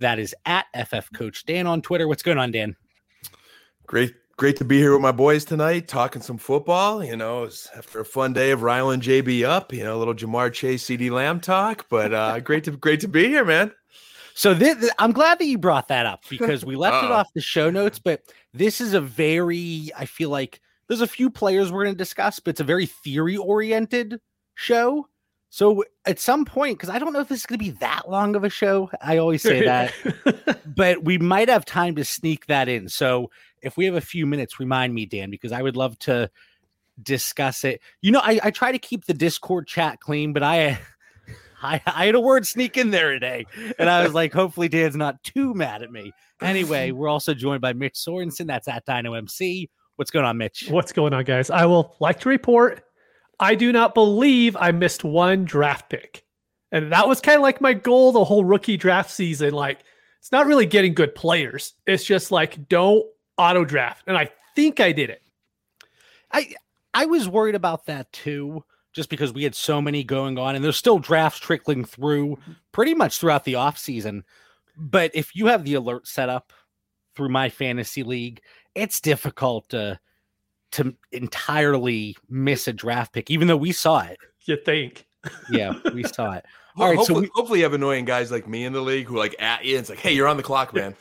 That is at FF Coach Dan on Twitter. What's going on, Dan? Great, great to be here with my boys tonight, talking some football. You know, after a fun day of riling JB up. You know, a little Ja'Marr Chase, CeeDee Lamb talk. But uh, great to great to be here, man. So this, I'm glad that you brought that up because we left it off the show notes, but this is a very, I feel like there's a few players we're going to discuss, but it's a very theory oriented show. So at some point, because I don't know if this is going to be that long of a show, I always say that, but we might have time to sneak that in. So if we have a few minutes, remind me, Dan, because I would love to discuss it. You know, I, I try to keep the Discord chat clean, but I. I, I had a word sneak in there today, and I was like, hopefully Dan's not too mad at me. Anyway, we're also joined by Mitch Sorensen. That's at DynoMC. What's going on, Mitch? What's going on, guys? I will like to report I do not believe I missed one draft pick. And that was kind of like my goal the whole rookie draft season. Like, it's not really getting good players, it's just like, don't auto draft. And I think I did it. I I was worried about that too, just because we had so many going on, and there's still drafts trickling through pretty much throughout the off season. But if you have the alert set up through my fantasy league, it's difficult to to entirely miss a draft pick, even though we saw it. You think? Yeah, we saw it. All All right, so hopefully, we- hopefully you have annoying guys like me in the league who are like at you. It's like, hey, you're on the clock, man.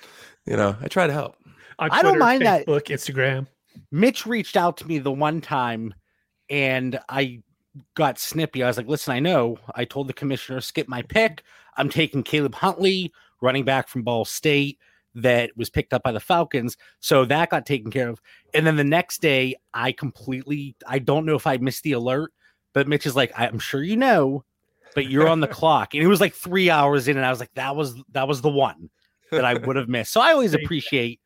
You know, I try to help. On I don't Twitter, mind that. Facebook, Instagram. Mitch reached out to me the one time and I got snippy. I was like, listen, I know I told the commissioner, skip my pick. I'm taking Caleb Huntley, running back from Ball State, that was picked up by the Falcons. So that got taken care of. And then the next day, I completely, I don't know if I missed the alert, but Mitch is like, I'm sure you know, but you're on the clock. And it was like three hours in, and I was like, that was that was the one that I would have missed. So I always appreciate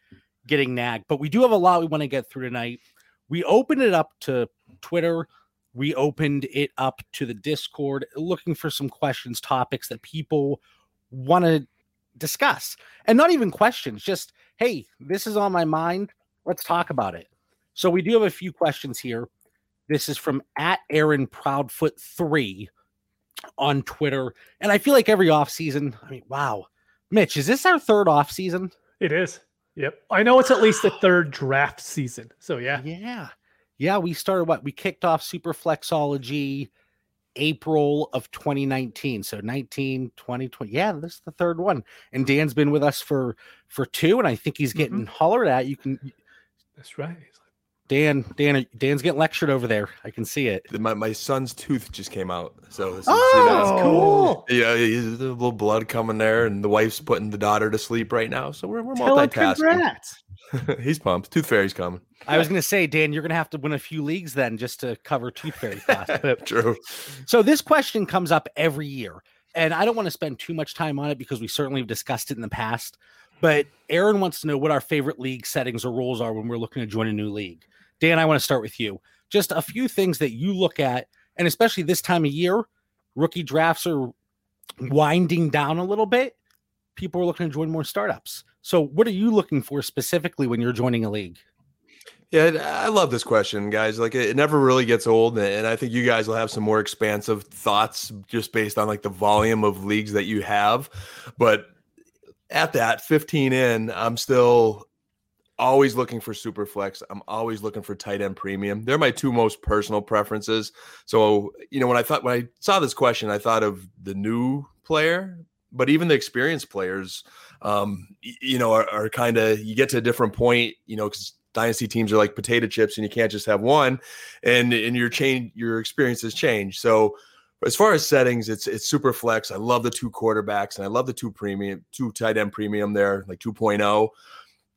getting nagged, but we do have a lot we want to get through tonight. We opened it up to Twitter. We opened it up to the Discord, looking for some questions, topics that people want to discuss. And not even questions, just, hey, this is on my mind. Let's talk about it. So we do have a few questions here. This is from at Aaron Proudfoot3 on Twitter. And I feel like every offseason, I mean, wow. Mitch, is this our third offseason? It is. Yep. I know it's at least the third draft season. So, yeah. Yeah. Yeah, we started what? We kicked off Super Flexology April of 2019. So 19, 20, 20. Yeah, this is the third one. And Dan's been with us for for two, and I think he's mm-hmm. getting hollered at. You can That's right. Dan, Dan, Dan's getting lectured over there. I can see it. My, my son's tooth just came out. So this is, Oh, you know, That's cool. Yeah, there's a little blood coming there, and the wife's putting the daughter to sleep right now. So we're, we're Tell multitasking. He's pumped. Tooth fairy's coming. I was gonna say, Dan, you're gonna have to win a few leagues then just to cover Tooth Fairy costs. True. So this question comes up every year, and I don't want to spend too much time on it because we certainly have discussed it in the past. But Aaron wants to know what our favorite league settings or rules are when we're looking to join a new league. Dan, I want to start with you. Just a few things that you look at, and especially this time of year, rookie drafts are winding down a little bit. People are looking to join more startups. So, what are you looking for specifically when you're joining a league? Yeah, I love this question, guys. Like it, never really gets old, and I think you guys will have some more expansive thoughts just based on like the volume of leagues that you have. But at that 15 in, I'm still always looking for super flex. I'm always looking for tight end premium. They're my two most personal preferences. So, you know, when I thought when I saw this question, I thought of the new player, but even the experienced players, um, you know, are, are kind of you get to a different point, you know, because dynasty teams are like potato chips and you can't just have one and and your change your experiences change so as far as settings it's it's super flex i love the two quarterbacks and i love the two premium two tight end premium there like 2.0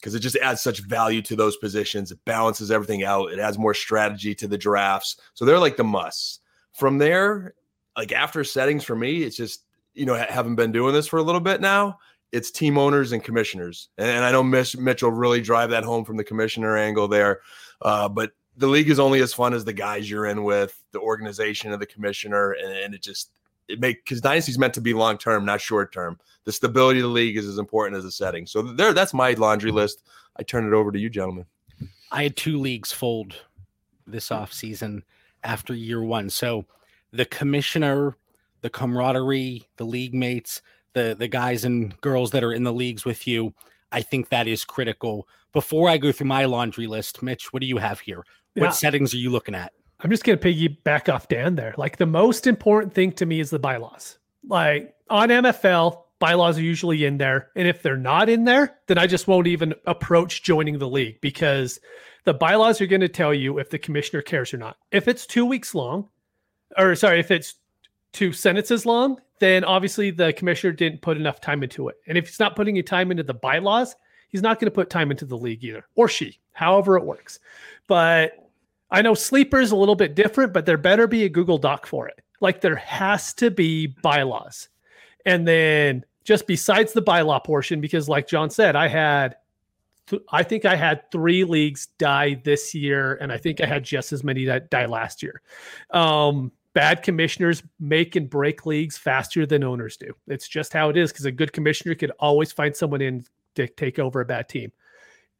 because it just adds such value to those positions it balances everything out it adds more strategy to the drafts so they're like the musts from there like after settings for me it's just you know ha- having been doing this for a little bit now it's team owners and commissioners. And, I know Mitch, Mitch will really drive that home from the commissioner angle there. Uh, but the league is only as fun as the guys you're in with, the organization of the commissioner, and, and it just it make because dynasty's meant to be long term, not short term. The stability of the league is as important as the setting. So there, that's my laundry list. I turn it over to you, gentlemen. I had two leagues fold this off season after year one. So the commissioner, the camaraderie, the league mates, the the guys and girls that are in the leagues with you, I think that is critical. Before I go through my laundry list, Mitch, what do you have here? What Yeah. settings are you looking at? I'm just going to piggyback off Dan there. Like the most important thing to me is the bylaws. Like on MFL, bylaws are usually in there. And if they're not in there, then I just won't even approach joining the league because the bylaws are going to tell you if the commissioner cares or not. If it's two weeks long, or sorry, if it's two sentences long, then obviously the commissioner didn't put enough time into it. And if he's not putting any time into the bylaws, he's not going to put time into the league either, or she, however it works. But I know Sleeper is a little bit different, but there better be a Google Doc for it. Like there has to be bylaws. And then just besides the bylaw portion, because like John said, I had, th- I think I had three leagues die this year, and I think I had just as many that die last year. Um, bad commissioners make and break leagues faster than owners do. It's just how it is because a good commissioner could always find someone in to take over a bad team.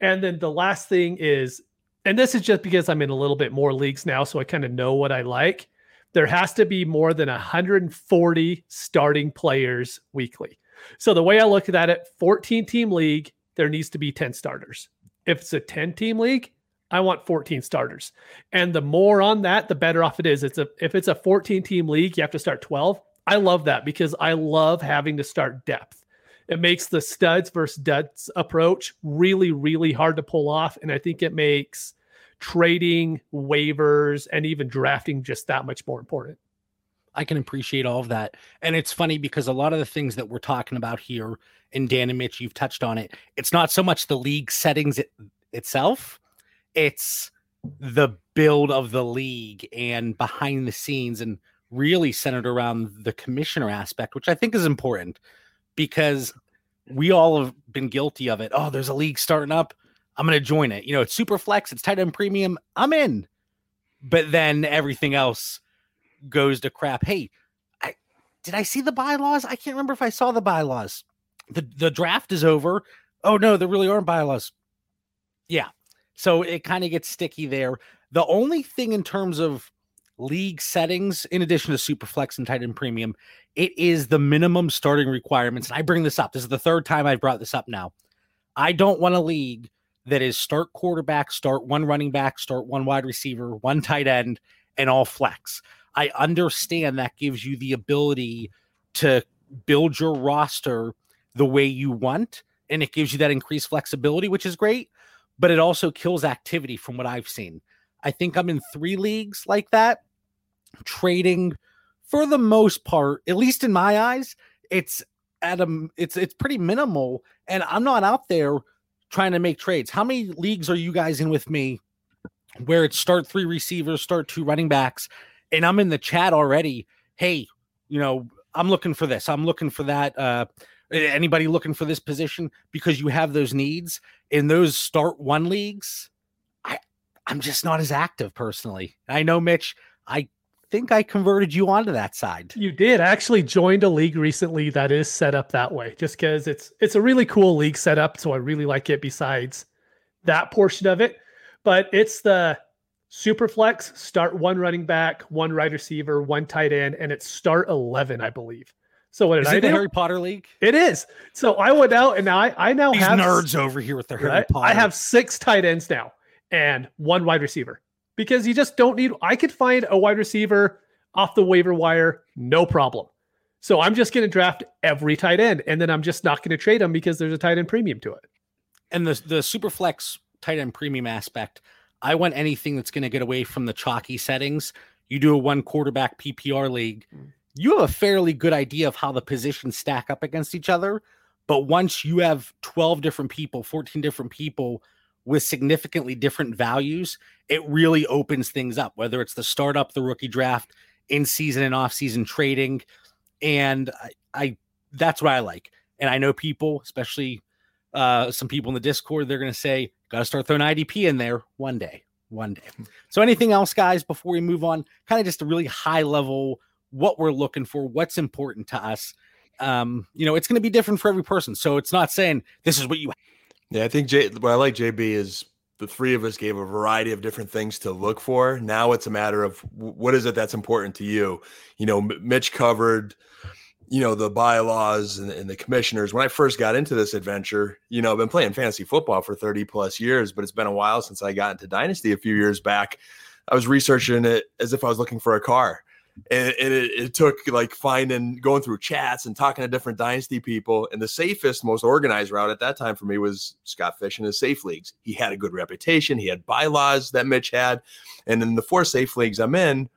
And then the last thing is and this is just because I'm in a little bit more leagues now, so I kind of know what I like. There has to be more than 140 starting players weekly. So the way I look at it, 14 team league, there needs to be 10 starters. If it's a 10 team league, I want 14 starters. And the more on that, the better off it is. It's a if it's a 14 team league, you have to start 12. I love that because I love having to start depth. It makes the studs versus duds approach really, really hard to pull off. And I think it makes trading, waivers, and even drafting just that much more important. I can appreciate all of that. And it's funny because a lot of the things that we're talking about here, and Dan and Mitch, you've touched on it. It's not so much the league settings it, itself, it's the build of the league and behind the scenes, and really centered around the commissioner aspect, which I think is important because we all have been guilty of it. Oh, there's a league starting up. I'm going to join it. You know, it's super flex, it's tight end premium. I'm in. But then everything else goes to crap. Hey, I did I see the bylaws? I can't remember if I saw the bylaws. The the draft is over. Oh no, there really aren't bylaws. Yeah. So it kind of gets sticky there. The only thing in terms of league settings, in addition to Superflex and tight end premium, it is the minimum starting requirements. And I bring this up. This is the third time I've brought this up now. I don't want a league that is start quarterback, start one running back, start one wide receiver, one tight end, and all flex. I understand that gives you the ability to build your roster the way you want, and it gives you that increased flexibility, which is great, but it also kills activity from what I've seen. I think I'm in three leagues like that, trading for the most part, at least in my eyes, it's at a it's it's pretty minimal, and I'm not out there trying to make trades. How many leagues are you guys in with me where it's start three receivers, start two running backs, and I'm in the chat already? Hey, you know, I'm looking for this. I'm looking for that. Uh, anybody looking for this position because you have those needs in those start one leagues. I I'm just not as active personally. I know, Mitch. I think I converted you onto that side. You did I actually joined a league recently that is set up that way, just because it's it's a really cool league setup. So I really like it. Besides that portion of it, but it's the super flex start one running back, one wide receiver, one tight end, and it's start eleven, I believe. So what did Is I it the do? Harry Potter League? It is. So I went out and I I now These have nerds over here with their Harry right? Potter. I have six tight ends now and one wide receiver because you just don't need. I could find a wide receiver off the waiver wire, no problem. So I'm just going to draft every tight end, and then I'm just not going to trade them because there's a tight end premium to it. and the the super flex tight end premium aspect. I want anything that's going to get away from the chalky settings. You do a one quarterback PPR league, mm. you have a fairly good idea of how the positions stack up against each other. But once you have 12 different people, 14 different people with significantly different values, it really opens things up, whether it's the startup, the rookie draft, in season and off season trading. And I, I that's what I like. And I know people, especially uh, some people in the Discord, they're going to say, got to start throwing IDP in there one day, one day. So, anything else, guys, before we move on? Kind of just a really high level what we're looking for, what's important to us. Um, you know, it's going to be different for every person. So, it's not saying this is what you. Yeah, I think J, what I like JB is the three of us gave a variety of different things to look for. Now it's a matter of what is it that's important to you. You know, Mitch covered you know the bylaws and, and, the commissioners when i first got into this adventure you know i've been playing fantasy football for 30 plus years but it's been a while since i got into dynasty a few years back i was researching it as if i was looking for a car and, and it, it, took like finding going through chats and talking to different dynasty people and the safest most organized route at that time for me was scott fish and his safe leagues he had a good reputation he had bylaws that mitch had and in the four safe leagues i'm in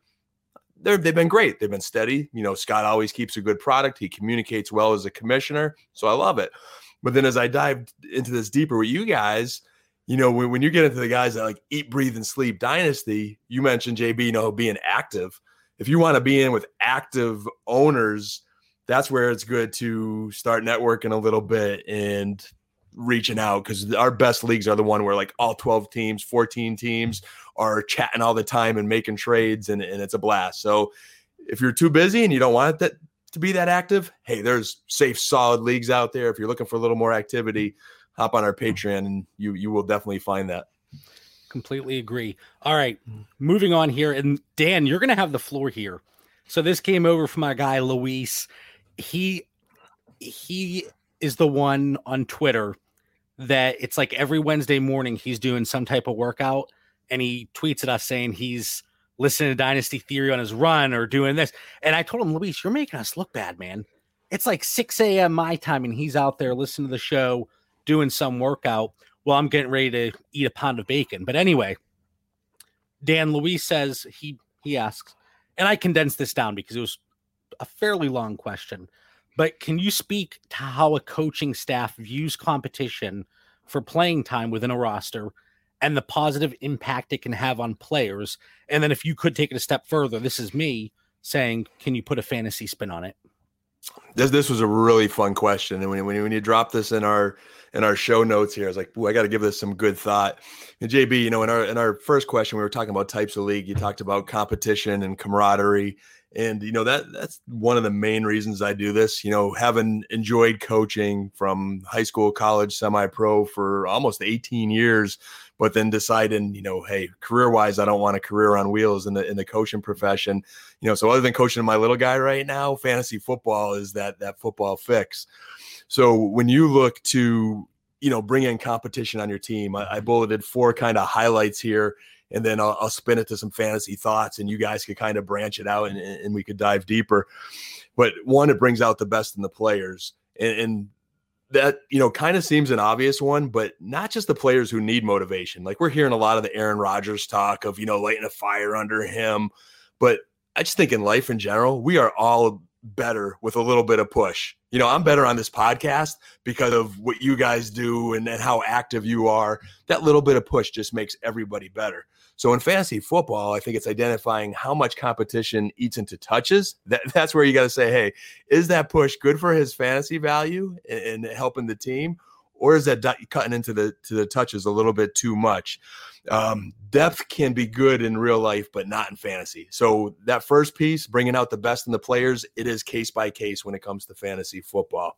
they've been great. They've been steady. You know, Scott always keeps a good product. He communicates well as a commissioner. So I love it. But then as I dived into this deeper with you guys, you know, when, when you get into the guys that like eat, breathe, and sleep dynasty, you mentioned JB, you know, being active. If you want to be in with active owners, that's where it's good to start networking a little bit and reaching out because our best leagues are the one where like all 12 teams 14 teams are chatting all the time and making trades and, and it's a blast. So if you're too busy and you don't want that to be that active hey there's safe solid leagues out there. If you're looking for a little more activity hop on our patreon and you you will definitely find that completely agree all right moving on here and dan you're gonna have the floor here so this came over from my guy luis he he is the one on twitter that it's like every Wednesday morning he's doing some type of workout and he tweets at us saying he's listening to Dynasty Theory on his run or doing this. And I told him, Luis, you're making us look bad, man. It's like 6 a.m. my time, and he's out there listening to the show, doing some workout while I'm getting ready to eat a pound of bacon. But anyway, Dan Luis says he he asks, and I condensed this down because it was a fairly long question. But can you speak to how a coaching staff views competition for playing time within a roster and the positive impact it can have on players? And then if you could take it a step further, this is me saying, can you put a fantasy spin on it? This this was a really fun question, and when when you, when you drop this in our in our show notes here, I was like, I got to give this some good thought." And JB, you know, in our in our first question, we were talking about types of league. You talked about competition and camaraderie, and you know that that's one of the main reasons I do this. You know, having enjoyed coaching from high school, college, semi-pro for almost 18 years, but then deciding, you know, hey, career-wise, I don't want a career on wheels in the in the coaching profession. You know, so other than coaching my little guy right now, fantasy football is that that football fix. So when you look to you know bring in competition on your team, I, I mm-hmm. bulleted four kind of highlights here and then I'll, I'll, spin it to some fantasy thoughts and you guys could kind of branch it out and, and we could dive deeper but one it brings out the best in the players and, and that you know kind of seems an obvious one but not just the players who need motivation like we're hearing a lot of the aaron rodgers talk of you know lighting a fire under him but i just think in life in general we are all better with a little bit of push. You know, I'm better on this podcast because of what you guys do and, and how active you are. That little bit of push just makes everybody better. So in fantasy football, I think it's identifying how much competition eats into touches. That, that's where you got to say, hey, is that push good for his fantasy value and, helping the team? Or is that cutting into the to the touches a little bit too much? Um, depth can be good in real life, but not in fantasy. So that first piece, bringing out the best in the players, it is case by case when it comes to fantasy football.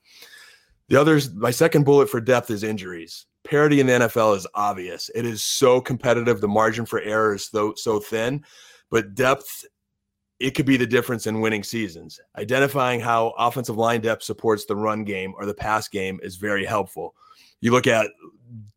The others, my second bullet for depth is injuries. Parity in the NFL is obvious. It is so competitive. The margin for error is so so thin, but depth it could be the difference in winning seasons. Identifying how offensive line depth supports the run game or the pass game is very helpful. You look at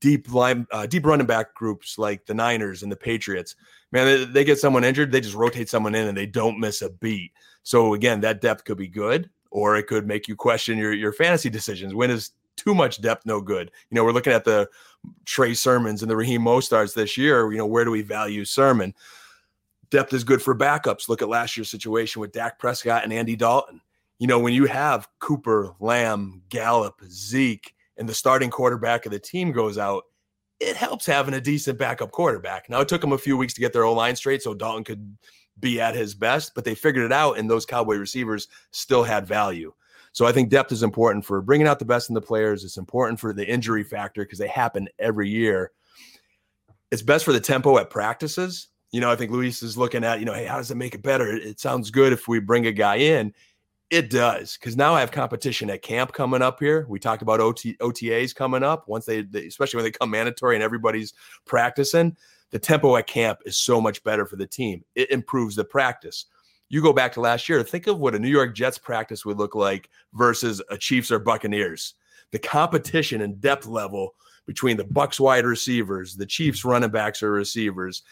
deep line, uh, deep running back groups like the Niners and the Patriots. Man, they, they get someone injured, they just rotate someone in and they don't miss a beat. So again, that depth could be good, or it could make you question your your fantasy decisions. When is too much depth no good? You know, we're looking at the Trey Sermons and the Raheem Mosterts this year. You know, where do we value Sermon? Depth is good for backups. Look at last year's situation with Dak Prescott and Andy Dalton. You know, when you have Cooper, Lamb, Gallup, Zeke, and the starting quarterback of the team goes out, it helps having a decent backup quarterback. Now, it took them a few weeks to get their O line straight so Dalton could be at his best, but they figured it out, and those Cowboy receivers still had value. So I think depth is important for bringing out the best in the players. It's important for the injury factor because they happen every year. It's best for the tempo at practices. You know, I think Luis is looking at, you know, hey, how does it make it better? It sounds good if we bring a guy in. It does because now I have competition at camp coming up here. We talked about OT, OTAs coming up once they, they, especially when they come mandatory and everybody's practicing. The tempo at camp is so much better for the team. It improves the practice. You go back to last year, think of what a New York Jets practice would look like versus a Chiefs or Buccaneers. The competition and depth level between the Bucs wide receivers, the Chiefs running backs or receivers,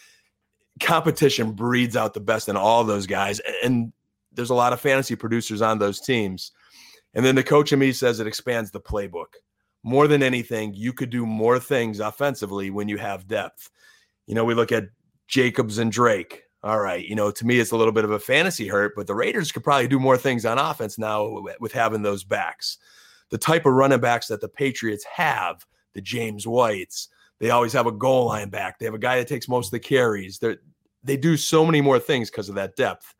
competition breeds out the best in all those guys. And there's a lot of fantasy producers on those teams. And then the coach in me says it expands the playbook. More than anything, you could do more things offensively when you have depth. You know, we look at Jacobs and Drake. All right, you know, to me, it's a little bit of a fantasy hurt, but the Raiders could probably do more things on offense now with having those backs. The type of running backs that the Patriots have, the James Whites, they always have a goal line back. They have a guy that takes most of the carries. They they do so many more things because of that depth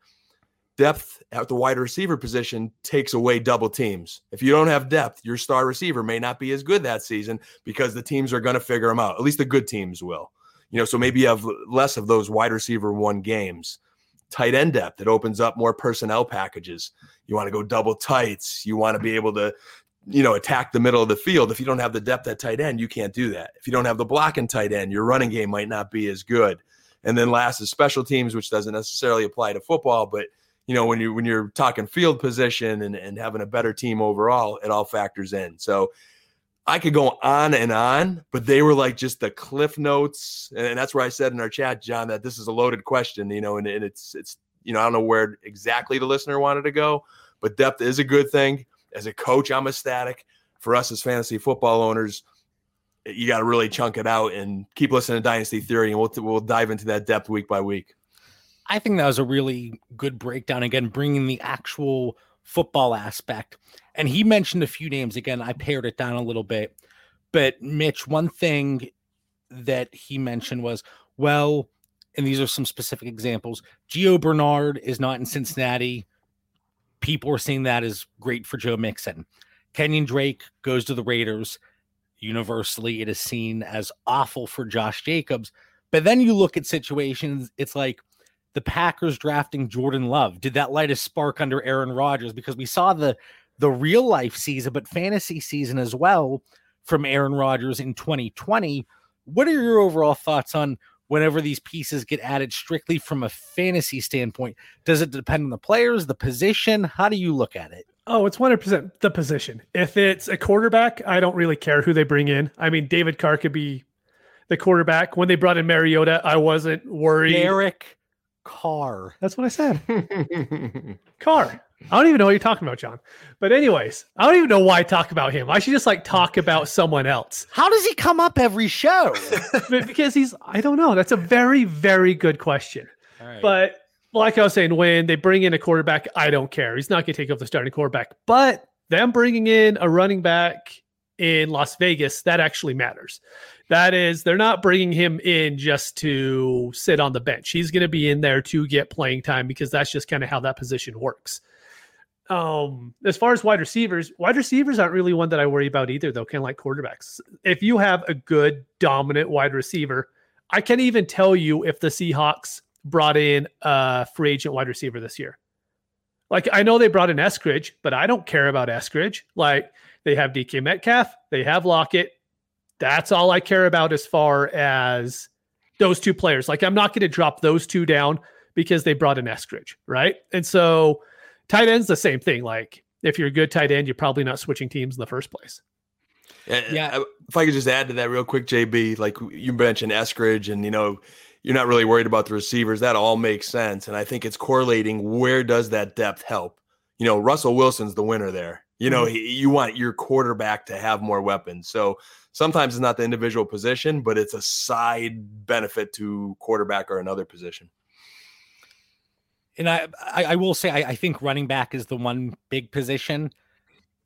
depth at the wide receiver position takes away double teams. If you don't have depth, your star receiver may not be as good that season because the teams are going to figure them out. At least the good teams will. You know, so maybe you have less of those wide receiver one games. Tight end depth, it opens up more personnel packages. You want to go double tights. You want to be able to, you know, attack the middle of the field. If you don't have the depth at tight end, you can't do that. If you don't have the blocking tight end, your running game might not be as good. And then last is special teams, which doesn't necessarily apply to football, but you know when you when you're talking field position and, and having a better team overall it all factors in so i could go on and on but they were like just the cliff notes and that's where i said in our chat john that this is a loaded question you know and, and it's it's you know i don't know where exactly the listener wanted to go but depth is a good thing as a coach i'm ecstatic for us as fantasy football owners you got to really chunk it out and keep listening to dynasty theory and we'll, we'll dive into that depth week by week I think that was a really good breakdown. Again, bringing the actual football aspect. And he mentioned a few names. Again, I pared it down a little bit. But Mitch, one thing that he mentioned was, well, and these are some specific examples. Gio Bernard is not in Cincinnati. People are seeing that as great for Joe Mixon. Kenyon Drake goes to the Raiders. Universally, it is seen as awful for Josh Jacobs. But then you look at situations, it's like, the Packers drafting Jordan Love? Did that light a spark under Aaron Rodgers? Because we saw the the real life season, but fantasy season as well from Aaron Rodgers in 2020. What are your overall thoughts on whenever these pieces get added strictly from a fantasy standpoint? Does it depend on the players, the position? How do you look at it? Oh, it's 100% the position. If it's a quarterback, I don't really care who they bring in. I mean, David Carr could be the quarterback. When they brought in Mariota, I wasn't worried. Derek Carr. That's what I said. car. I don't even know what you're talking about, John. But anyways, I don't even know why I talk about him. I should just like talk about someone else. How does he come up every show? because he's I don't know. That's a very very good question. But like I was saying, when they bring in a quarterback, I don't care. He's not going to take over the starting quarterback. But them bringing in a running back in Las Vegas, that actually matters. That is, they're not bringing him in just to sit on the bench. He's going to be in there to get playing time because that's just kind of how that position works. Um, as far as wide receivers, wide receivers aren't really one that I worry about either, though, kind of like quarterbacks. If you have a good, dominant wide receiver, I can't even tell you if the Seahawks brought in a free agent wide receiver this year. Like, I know they brought in Eskridge, but I don't care about Eskridge. Like, they have DK Metcalf, they have Lockett, that's all I care about as far as those two players. Like I'm not going to drop those two down because they brought an Eskridge, right? And so tight end's the same thing. Like if you're a good tight end, you're probably not switching teams in the first place. Yeah. If I could just add to that real quick, JB, like you mentioned Eskridge and, you know, you're not really worried about the receivers. That all makes sense. And I think it's correlating where does that depth help? You know, Russell Wilson's the winner there. You know, mm-hmm. he, you want your quarterback to have more weapons. So sometimes it's not the individual position, but it's a side benefit to quarterback or another position. And I, I, I will say, I, I, think running back is the one big position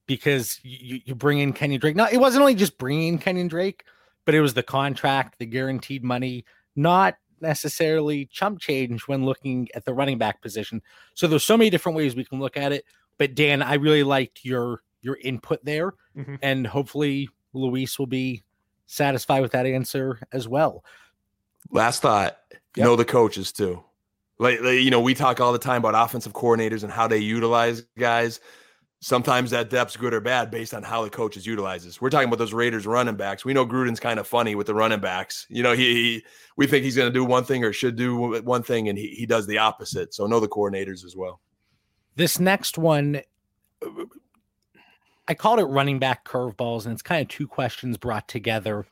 because you, you bring in Kenyon Drake. Now, it wasn't only just bringing Kenyon Drake, but it was the contract, the guaranteed money, not necessarily chump change when looking at the running back position. So there's so many different ways we can look at it. But Dan, I really liked your your input there, Mhm. and hopefully Luis will be satisfied with that answer as well. Last thought, Yep. know the coaches too. Like, like, you know, we talk all the time about offensive coordinators and how they utilize guys. Sometimes that depth's good or bad based on how the coaches utilizes. We're talking about those Raiders running backs. We know Gruden's kind of funny with the running backs. You know, he, he we think he's going to do one thing or should do one thing, and he, he does the opposite. So know the coordinators as well. This next one, I called it running back curveballs, and it's kind of two questions brought together.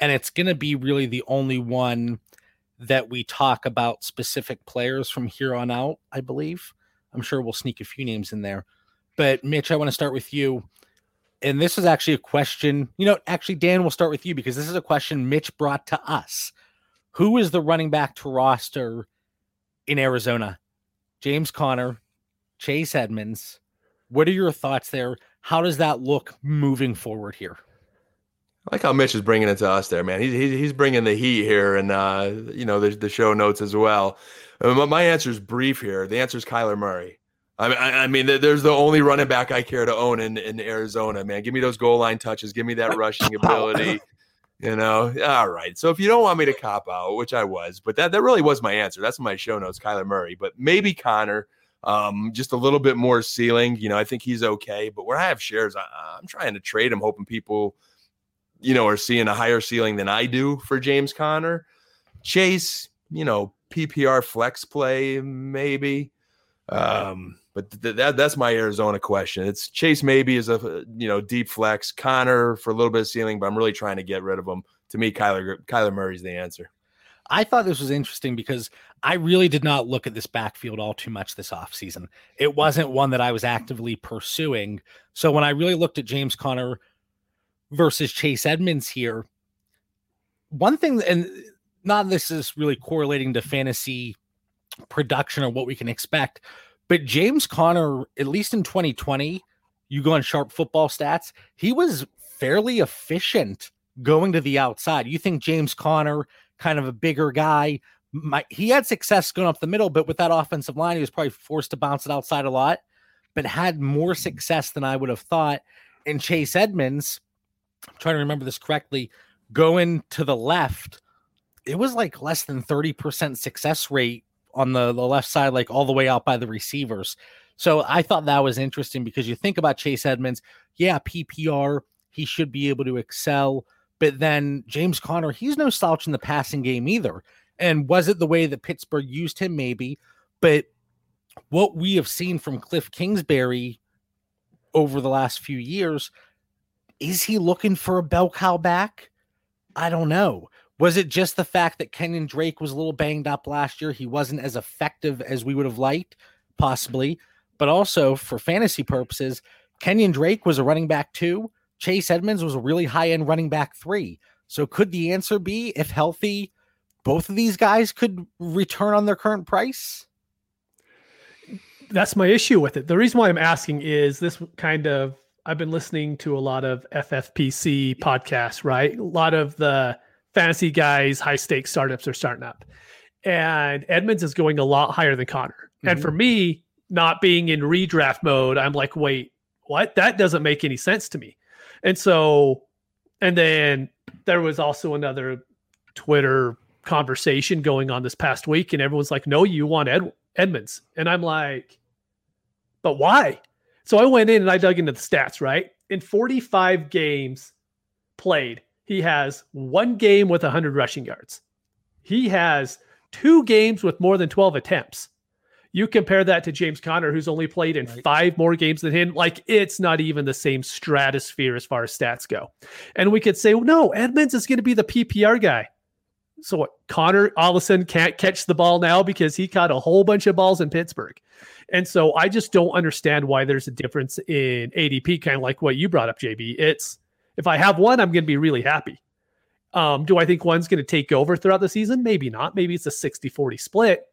And it's going to be really the only one that we talk about specific players from here on out, I believe. I'm sure we'll sneak a few names in there. But Mitch, I want to start with you. And this is actually a question, you know, actually, Dan, we'll start with you because this is a question Mitch brought to us. Who is the running back to roster in Arizona? James Conner, Chase Edmonds. What are your thoughts there? How does that look moving forward here? I like how Mitch is bringing it to us there, man. He's he's, he's bringing the heat here, and uh, you know the the show notes as well. My, answer is brief here. The answer is Kyler Murray. I mean, I, I mean, there's the only running back I care to own in, in Arizona, man. Give me those goal line touches. Give me that rushing ability. You know, all right. So if you don't want me to cop out, which I was, but that that really was my answer. That's my show notes, Kyler Murray. But maybe Conner, um, just a little bit more ceiling. You know, I think he's okay. But where I have shares, I, I'm trying to trade him, hoping people you know, are seeing a higher ceiling than I do for James Conner. Chase, you know, PPR flex play, maybe. Um, but th- that that's my Arizona question. It's Chase maybe is a you know deep flex, Conner for a little bit of ceiling, but I'm really trying to get rid of him. To me, Kyler Kyler Murray's the answer. I thought this was interesting because I really did not look at this backfield all too much this offseason. It wasn't one that I was actively pursuing. So when I really looked at James Conner versus Chase Edmonds here, one thing, and not this is really correlating to fantasy production or what we can expect, but James Conner, at least in 2020, you go on sharp football stats, he was fairly efficient going to the outside. You think James Conner, kind of a bigger guy, might, he had success going up the middle, but with that offensive line, he was probably forced to bounce it outside a lot, but had more mm-hmm. success than I would have thought. And Chase Edmonds, I'm trying to remember this correctly, going to the left, it was like less than 30% success rate on the, the left side, like all the way out by the receivers. So I thought that was interesting because you think about Chase Edmonds, yeah, PPR, he should be able to excel. But then James Conner, he's no slouch in the passing game either. And was it the way that Pittsburgh used him? Maybe. But what we have seen from Kliff Kingsbury over the last few years, is he looking for a bell cow back? I don't know. Was it just the fact that Kenyon Drake was a little banged up last year? He wasn't as effective as we would have liked, possibly. But also for fantasy purposes, Kenyon Drake was a running back two. Chase Edmonds was a really high end running back three. So could the answer be if healthy, both of these guys could return on their current price? that's my issue with it. The reason why I'm asking is this kind of I've been listening to a lot of FFPC podcasts, right? A lot of the fantasy guys, high stakes startups are starting up. And Edmonds is going a lot higher than Conner. And mm-hmm. for me, not being in redraft mode, I'm like, wait, what? That doesn't make any sense to me. And so, and then there was also another Twitter conversation going on this past week, and everyone's like, no, you want Ed- Edmonds. And I'm like, but why? So I went in and I dug into the stats, right? In 45 games played, he has one game with 100 rushing yards. He has two games with more than 12 attempts. You compare that to James Conner, who's only played in Right. five more games than him. Like it's not even the same stratosphere as far as stats go. And we could say, well, no, Edmonds is going to be the PPR guy. So what? Conner all of a sudden can't catch the ball now because he caught a whole bunch of balls in Pittsburgh. And so I just don't understand why there's a difference in ADP, kind of like what you brought up, JB. It's if I have one, I'm going to be really happy. Um, do I think one's going to take over throughout the season? Maybe not. Maybe it's a 60 40 split,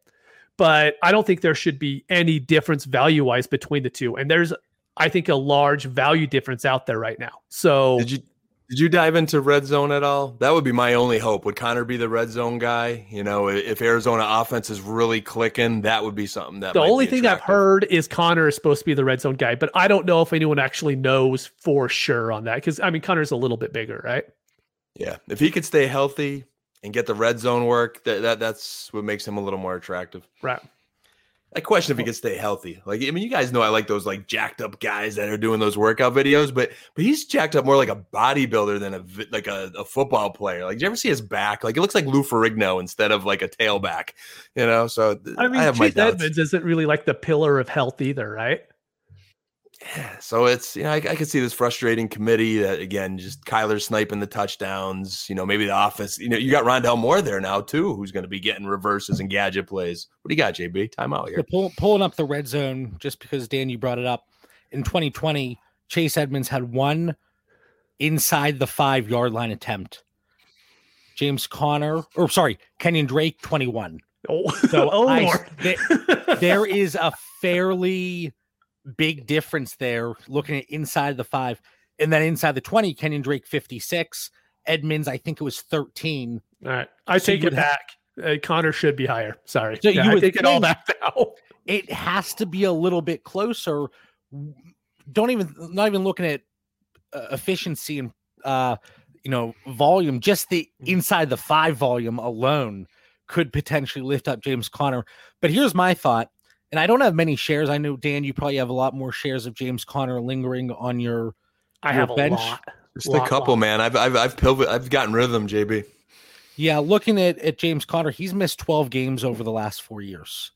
but I don't think there should be any difference value wise between the two. And there's, I think, a large value difference out there right now. So Did you Did you dive into red zone at all? That would be my only hope. Would Conner be the red zone guy? You know, if Arizona offense is really clicking, that would be something that the might only be thing I've heard is Conner is supposed to be the red zone guy, but I don't know if anyone actually knows for sure on that because I mean Conner's a little bit bigger, right? Yeah, if he could stay healthy and get the red zone work, that, that that's what makes him a little more attractive. Right. I question if he can stay healthy. Like, I mean, you guys know I like those like jacked up guys that are doing those workout videos, but but he's jacked up more like a bodybuilder than a like a, a football player. Like, did you ever see his back? Like, it looks like Lou Ferrigno instead of like a tailback. You know, so I mean, have my Chase. Edmonds isn't really like the pillar of health either, right? Yeah, so it's you know I, I can see this frustrating committee that again just Kyler sniping the touchdowns. You know maybe the office. You know you got Rondale Moore there now too, who's going to be getting reverses and gadget plays. What do you got, JB? Time out So here. pull, pulling up the red zone just because Dan, you brought it up. In 2020, Chase Edmonds had one inside the five yard line attempt. James Conner, or sorry, Kenyon Drake, 21. Oh, So oh I- Lord. there- there is a fairly big difference there looking at inside the five. And then inside the 20 kenyon drake 56 edmonds i think it was 13 All right, I So take it would ha- back. Uh, Conner should be higher. Sorry, So Yeah, you I take it all back now. it has to be a little bit closer. Don't even not even looking at uh, efficiency and uh you know volume just the inside the five volume alone could potentially lift up james conner. But here's my thought and i don't have many shares i know dan you probably have a lot more shares of james conner lingering on your I Your have a bench? lot. Just a couple, lot. man. I've I've I've pivot, I've gotten rid of them, JB. Yeah, looking at, at James Conner, he's missed 12 games over the last four years.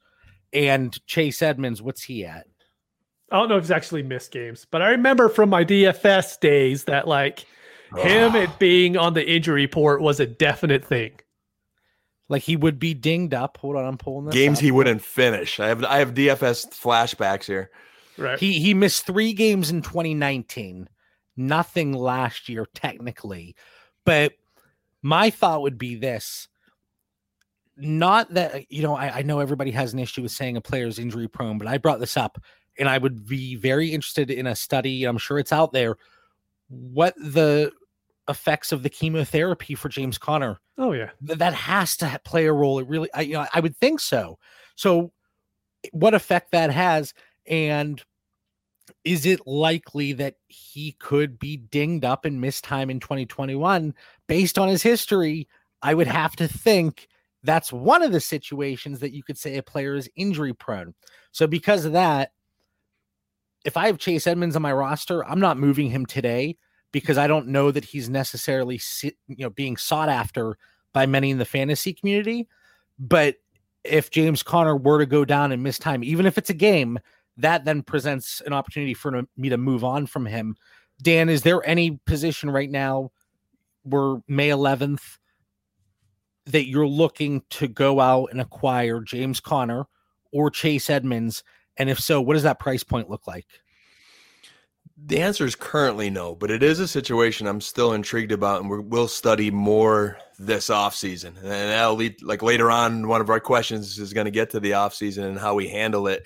And Chase Edmonds, what's he at? I don't know if he's actually missed games, but I remember from my DFS days that like him and being on the injury report was a definite thing. Like he would be dinged up. Hold on, I'm pulling this games up. he wouldn't finish. I have I have DFS flashbacks here. Right. He he missed three games in 2019. Nothing last year, technically. But my thought would be this. Not that you know, I, I know everybody has an issue with saying a player is injury prone, but I brought this up and I would be very interested in a study. I'm sure it's out there. What the effects of the chemotherapy for James Conner oh yeah. th- that has to play a role. It really, I, you know, I would think so. So, what effect that has, and is it likely that he could be dinged up and miss time in 2021 based on his history? I would have to think that's one of the situations that you could say a player is injury prone. So, because of that, if I have Chase Edmonds on my roster, I'm not moving him today because I don't know that he's necessarily you know being sought after by many in the fantasy community. But if James Conner were to go down and miss time, even if it's a game, that then presents an opportunity for me to move on from him. Dan, is there any position right now where May 11th that you're looking to go out and acquire James Conner or Chase Edmonds? And if so, what does that price point look like? The answer is currently no, but it is a situation I'm still intrigued about, and we will study more this offseason. And that'll lead, like later on, one of our questions is going to get to the offseason and how we handle it.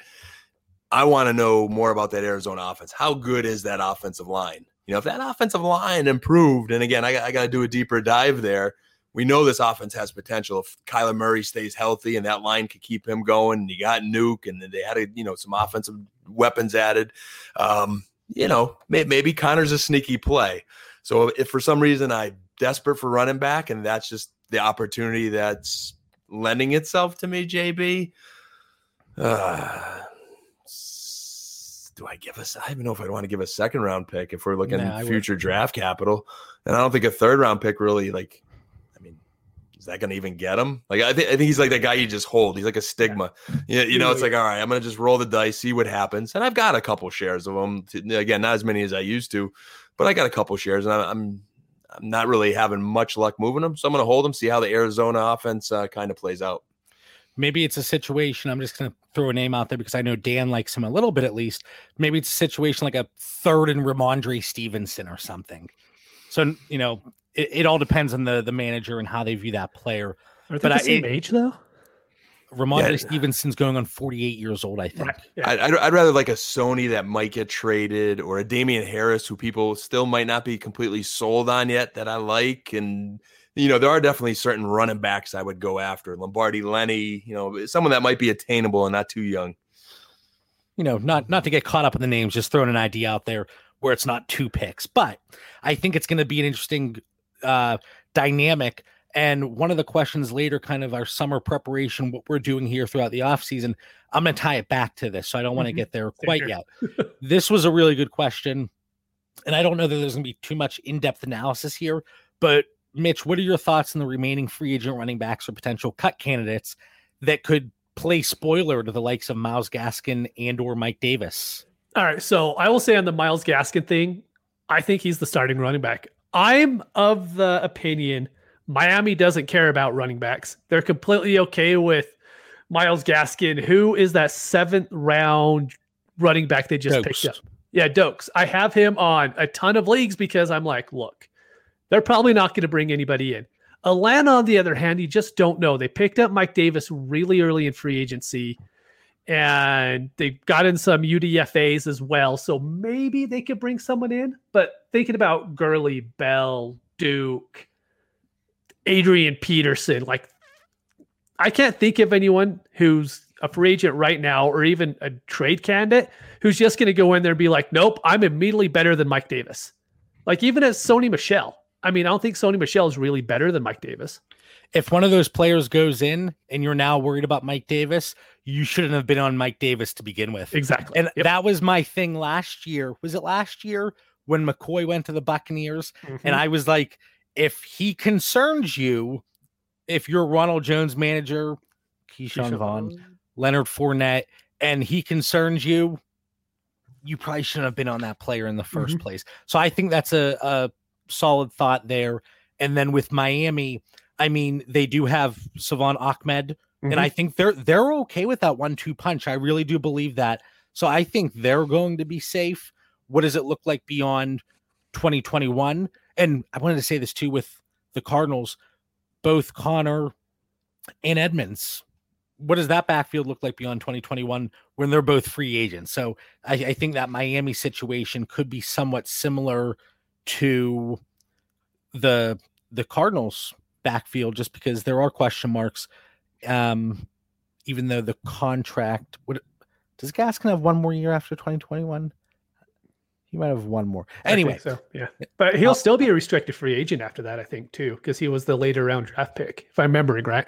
I want to know more about that Arizona offense. How good is that offensive line? You know, if that offensive line improved, and again, I, got- I got to do a deeper dive there. We know this offense has potential if Kyler Murray stays healthy and that line could keep him going. And you got Nuke, and they had you know some offensive weapons added. Um, you know, may, maybe Conner's a sneaky play. So if for some reason I'm desperate for running back, and that's just the opportunity that's lending itself to me, JB. Uh, do I give us? I don't even know if I want to give a second round pick if we're looking Nah, I would- future draft capital, and I don't think a third round pick really like. Is that going to even get him? Like, I think I think he's like the guy you just hold. He's like a stigma. Yeah, you know, it's like all right, I'm going to just roll the dice, see what happens, and I've got a couple shares of them. Again, not as many as I used to, but I got a couple shares, and I'm I'm not really having much luck moving them. So I'm going to hold them, see how the Arizona offense uh, kind of plays out. maybe it's a situation. I'm just going to throw a name out there because I know Dan likes him a little bit at least. Maybe it's a situation like a third and Rhamondre Stevenson or something. So you know, it, it all depends on the the manager and how they view that player. Are they But the I- same it- age though? Rhamondre Yeah. Stevenson's going on 48 years old, I think. Right. Yeah. I'd, I'd, I'd rather like a Sony that might get traded or a Damien Harris who people still might not be completely sold on yet that I like. And, you know, there are definitely certain running backs I would go after. Lombardi, Lenny, you know, someone that might be attainable and not too young. you know, not not to get caught up in the names, just throwing an idea out there where it's not two picks. But I think it's going to be an interesting uh, dynamic. And one of the questions later, kind of our summer preparation, what we're doing here throughout the off season, I'm going to tie it back to this. So I don't want to Mhm. get there quite yet. this was a really good question. And I don't know that there's going to be too much in depth analysis here. But Mitch, what are your thoughts on the remaining free agent running backs or potential cut candidates that could play spoiler to the likes of Myles Gaskin and or Mike Davis? All right. So I will say on the Myles Gaskin thing, I think he's the starting running back. I'm of the opinion Miami doesn't care about running backs. They're completely okay with Myles Gaskin, who is that seventh round running back they just Dokes. picked up. Yeah, Dokes. I have him on a ton of leagues because I'm like, look, they're probably not going to bring anybody in. Atlanta, on the other hand, you just don't know. They picked up Mike Davis really early in free agency and they got in some UDFAs as well. So maybe they could bring someone in. But thinking about Gurley, Bell, Duke, Adrian Peterson, like I can't think of anyone who's a free agent right now or even a trade candidate who's just going to go in there and be like, nope, I'm immediately better than Mike Davis. Like even as Sony Michel. I mean, I don't think Sony Michel is really better than Mike Davis. If one of those players goes in and you're now worried about Mike Davis, you shouldn't have been on Mike Davis to begin with. Exactly. And Yep. that was my thing last year. Was it last year when McCoy went to the Buccaneers? And mm-hmm. I was like, if he concerns you, if you're Ronald Jones manager, Ke'Shawn Ke'Shawn Vaughn, Leonard Fournette, and he concerns you, you probably shouldn't have been on that player in the 1st mm-hmm. place. So I think that's a, a solid thought there. And then with Miami, I mean, they do have Salvon Ahmed, and I mm-hmm. think they're they're okay with that one-two punch. I really do believe that. So I think they're going to be safe. What does it look like beyond 2021? And I wanted to say this too with the Cardinals, both Conner and Edmonds. What does that backfield look like beyond 2021 when they're both free agents? So I, I think that Miami situation could be somewhat similar to the the Cardinals backfield, just because there are question marks. Um, even though the contract would does Gaskin have one more year after 2021? He might have one more. Anyway, so yeah, but he'll Uh, still be a restricted free agent after that, I think, too, because he was the later round draft pick, if I'm remembering right.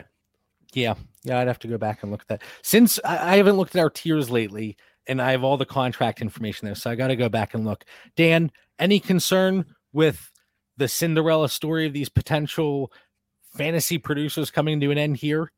Yeah, yeah, I'd have to go back and look at that. Since I, I haven't looked at our tiers lately, and I have all the contract information there, so I got to go back and look. Dan, any concern with the Cinderella story of these potential fantasy producers coming to an end here?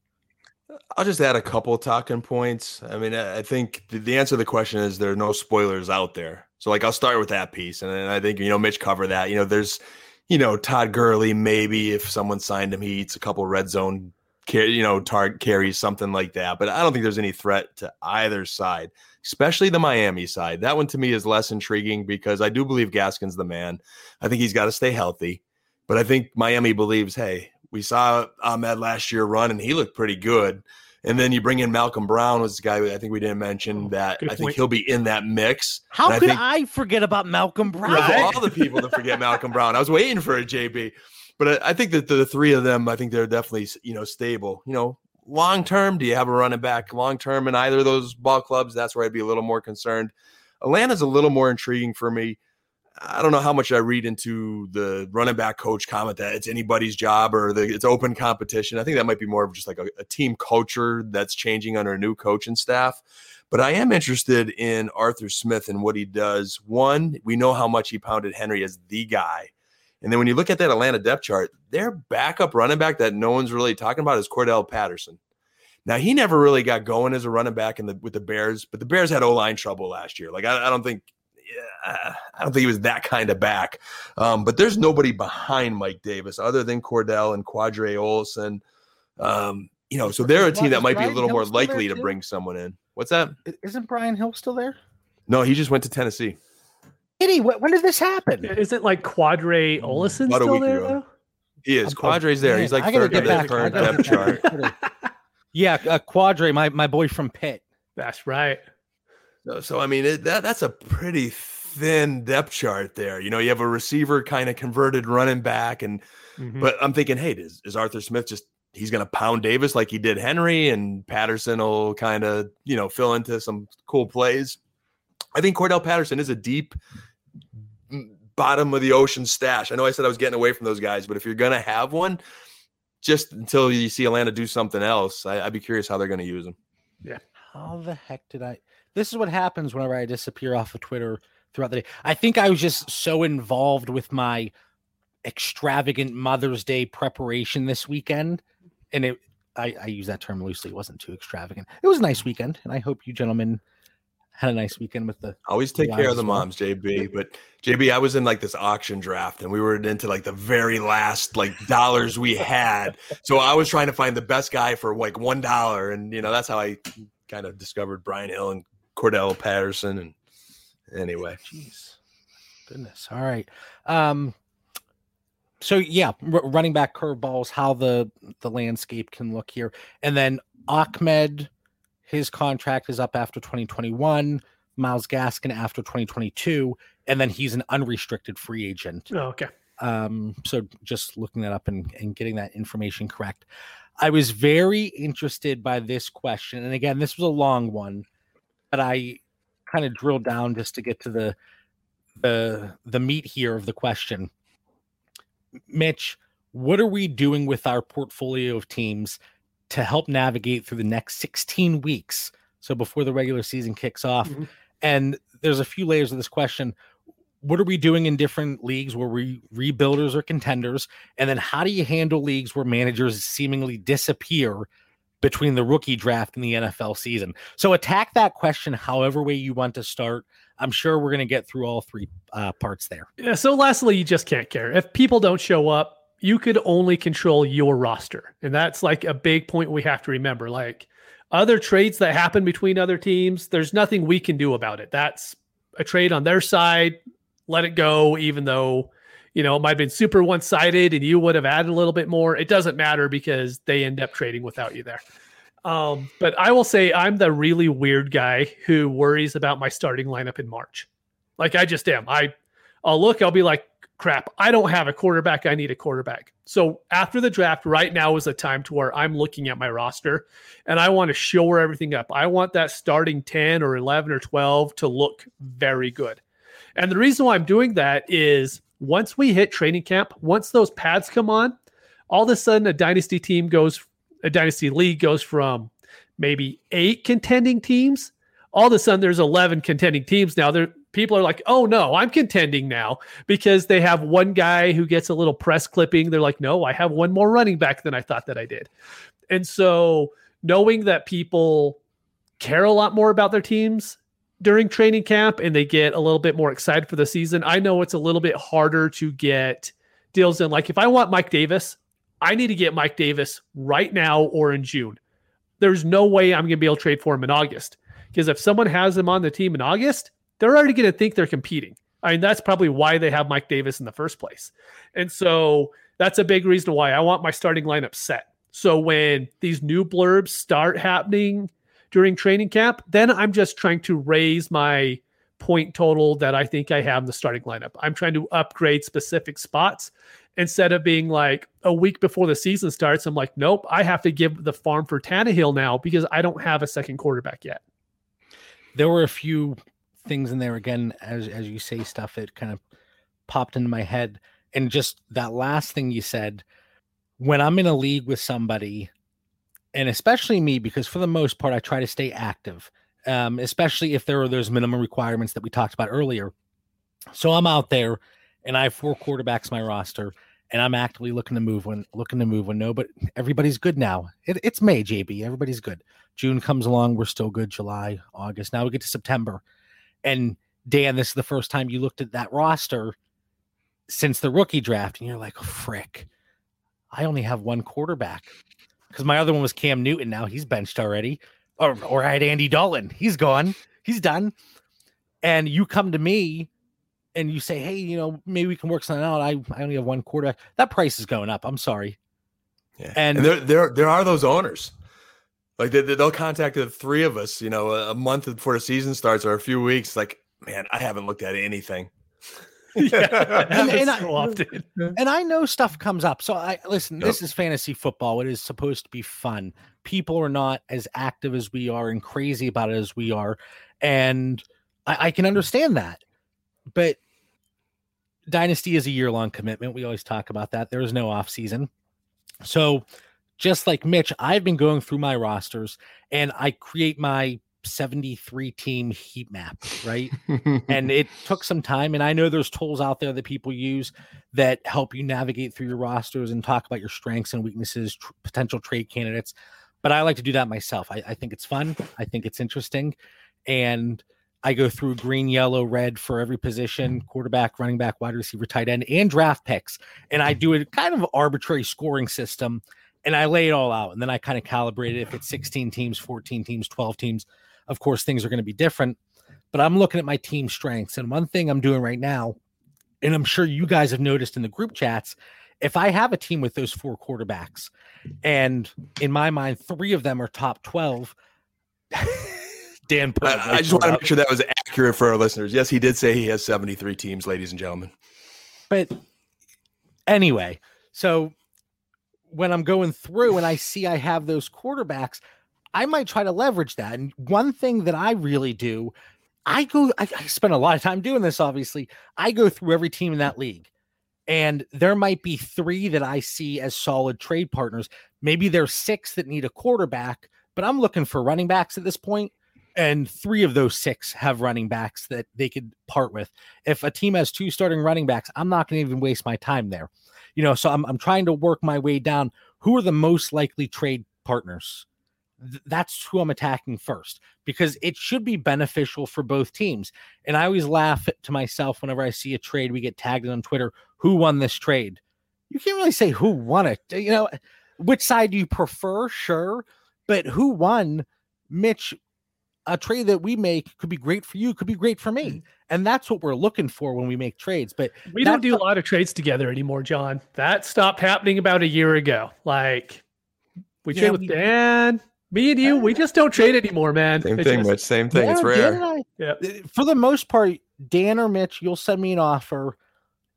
I'll just add a couple talking points. I mean, I think the, answer to the question is there are no spoilers out there. So, like, I'll start with that piece, and I think you know Mitch covered that. You know, there's, you know, Todd Gurley. Maybe if someone signed him, he eats a couple red zone, you know, tar- carries something like that. But I don't think there's any threat to either side, especially the Miami side. That one to me is less intriguing because I do believe Gaskin's the man. I think he's got to stay healthy, but I think Miami believes, hey, we saw Ahmed last year run, and he looked pretty good. And then you bring in Malcolm Brown, was the guy I think we didn't mention oh, that Good I think point. he'll be in that mix. How And I could think- I forget about Malcolm Brown? of Right. all the people to forget Malcolm Brown. I was waiting for a JB, but I, I think that the, the three of them, I think they're definitely you know stable. You know, long term, do you have a running back long term in either of those ball clubs? That's where I'd be a little more concerned. Atlanta's a little more intriguing for me. I don't know how much I read into the running back coach comment that it's anybody's job or the, it's open competition. I think that might be more of just like a, a team culture that's changing under a new coach and staff. But I am interested in Arthur Smith and what he does. One, we know how much he pounded Henry as the guy. And then when you look at that Atlanta depth chart, their backup running back that no one's really talking about is Cordarrelle Patterson. Now he never really got going as a running back in the with the Bears, but the Bears had O line trouble last year. Like I, I don't think, yeah, I don't think he was that kind of back. Um, but there's nobody behind Mike Davis other than Cordarrelle and Qadree Ollison. Um, you know, so they're a team that might be a little more likely to bring someone in. What's that? I- Isn't Brian Hill still there? No, he just went to Tennessee. Kitty, wh- when did this happen? Isn't like Qadree Ollison About still there ago. though? He is. Qadree's there. He's like third get on the current depth chart. Yeah, uh, Qadree, my my boy from Pitt. That's right. So, so I mean, it, that that's a pretty thin depth chart there. You know, you have a receiver kind of converted running back, and Mhm. but I'm thinking, hey, is, is Arthur Smith just he's going to pound Davis like he did Henry, and Patterson will kind of you know fill into some cool plays. I think Cordarrelle Patterson is a deep bottom of the ocean stash. I know I said I was getting away from those guys, but if you're going to have one, just until you see Atlanta do something else, I, I'd be curious how they're going to use him. Yeah. How the heck did I? This is what happens whenever I disappear off of Twitter throughout the day. I think I was just so involved with my extravagant Mother's Day preparation this weekend, and it. I, I use that term loosely. It wasn't too extravagant. It was a nice weekend, and I hope you gentlemen had a nice weekend with the. Always take Yeah, care of the moms, JB. But JB, I was in like this auction draft and we were into like the very last like dollars we had. So I was trying to find the best guy for like one dollar. And you know, that's how I kind of discovered Brian Hill and Cordarrelle Patterson. And anyway. Jeez, goodness. All right. Um. So yeah, r- running back curveballs, how the the landscape can look here, and then Ahmed, his contract is up after 2021. Myles Gaskin after 2022, and then he's an unrestricted free agent. Oh, okay. Um, so just looking that up and, and getting that information correct. I was very interested by this question. And again, this was a long one, but I kind of drilled down just to get to the the the meat here of the question. Mitch, what are we doing with our portfolio of teams to help navigate through the next 16 weeks? So before the regular season kicks off. Mhm. And there's a few layers of this question what are we doing in different leagues where we rebuilders or contenders? And then how do you handle leagues where managers seemingly disappear between the rookie draft and the NFL season? So attack that question however way you want to start. I'm sure we're going to get through all three uh, parts there. Yeah. So lastly, you just can't care. If people don't show up, you could only control your roster. And that's like a big point we have to remember. Like other trades that happen between other teams, there's nothing we can do about it. That's a trade on their side. Let it go, even though, you know, it might have been super one sided and you would have added a little bit more. It doesn't matter because they end up trading without you there. Um, but I will say I'm the really weird guy who worries about my starting lineup in March. Like I just am. I I'll look, I'll be like, crap, I don't have a quarterback. I need a quarterback. So after the draft, right now is a time to where I'm looking at my roster and I want to shore everything up. I want that starting 10 or 11 or 12 to look very good. And the reason why I'm doing that is once we hit training camp, once those pads come on, all of a sudden a dynasty team goes, a dynasty league goes from maybe eight contending teams. All of a sudden there's 11 contending teams now. There, people are like, oh no, I'm contending now because they have one guy who gets a little press clipping. They're like, no, I have one more running back than I thought that I did. And so knowing that people care a lot more about their teams during training camp and they get a little bit more excited for the season, I know it's a little bit harder to get deals in. Like if I want Mike Davis, I need to get Mike Davis right now or in June. There's no way I'm going to be able to trade for him in August because if someone has him on the team in August, they're already going to think they're competing. I mean, that's probably why they have Mike Davis in the first place. And so that's a big reason why I want my starting lineup set. So when these new blurbs start happening during training camp, then I'm just trying to raise my point total that I think I have in the starting lineup. I'm trying to upgrade specific spots instead of being like a week before the season starts. I'm like, nope, I have to give the farm for Tannehill now because I don't have a second quarterback yet. There were a few things in there again, as as you say stuff, it kind of popped into my head. And just that last thing you said, when I'm in a league with somebody, and especially me, because for the most part I try to stay active, um, especially if there are those minimum requirements that we talked about earlier. So I'm out there and I have four quarterbacks my roster, and I'm actively looking to move when looking to move when no, but everybody's good now. It, it's May, JB. Everybody's good. June comes along, we're still good. July, August. Now we get to September. And Dan, this is the first time you looked at that roster since the rookie draft, and you're like, frick, I only have one quarterback. Because my other one was Cam Newton. Now he's benched already. Or, or I had Andy Dalton. He's gone. He's done. And you come to me and you say, hey, you know, maybe we can work something out. I, I only have one quarterback. That price is going up. I'm sorry. Yeah. And- And, there, there, there are those owners. Like they, they'll contact the three of us, you know, a month before the season starts or a few weeks. Like, man, I haven't looked at anything. yeah, And- and so I- often. and I know stuff comes up. So I listen, Yep. this is fantasy football. It is supposed to be fun. People are not as active as we are and crazy about it as we are. And I, I can understand that. But dynasty is a year long commitment. We always talk about that. There is no off season. So just like Mitch, I've been going through my rosters and I create my 73 team heat map, right? and it took some time and i know there's tools out there that people use that help you navigate through your rosters and talk about your strengths and weaknesses tr- potential trade candidates but i like to do that myself. I, I think it's fun. I think it's interesting. And i go through green yellow red for every position quarterback running back wide receiver tight end and draft picks. And i do a kind of arbitrary scoring system and i lay it all out and then i kind of calibrate it. If it's 16 teams 14 teams 12 teams of course things are going to be different but I'm looking at my team strengths. And one thing I'm doing right now, and I'm sure you guys have noticed in the group chats, if I have a team with those four quarterbacks, and in my mind, three of them are top 12. Dan, put a I, I just want to make sure that was accurate for our listeners. Yes, he did say he has 73 teams, ladies and gentlemen. but anyway, so when I'm going through and I see I have those quarterbacks, I might try to leverage that. And one thing that I really do, I go, I, I spend a lot of time doing this, obviously. I go through every team in that league. And there might be three that I see as solid trade partners. Maybe there's six that need a quarterback, but I'm looking for running backs at this point, And three of those six have running backs that they could part with. If a team has two starting running backs, I'm not going to even waste my time there. You know, so I'm, I'm trying to work my way down. Who are the most likely trade partners? Th- That's who I'm attacking first because it should be beneficial for both teams. And I always laugh to myself whenever I see a trade we get tagged on Twitter. Who won this trade? You can't really say who won it. Eh, you know, which side do you prefer? Sure, but who won? Mitch, a trade that we make could be great for you, could be great for me, mm-hmm. and that's what we're looking for when we make trades. But We don't do a lot of trades together anymore, John. That stopped happening about a year ago. Like we Yeah, trade with we- Dan, me and you. We just don't trade anymore, man. Same It's thing, just- Mitch. Same thing. it's Yeah, Dan rare. I- Yeah. for the most part, Dan or Mitch, you'll send me an offer.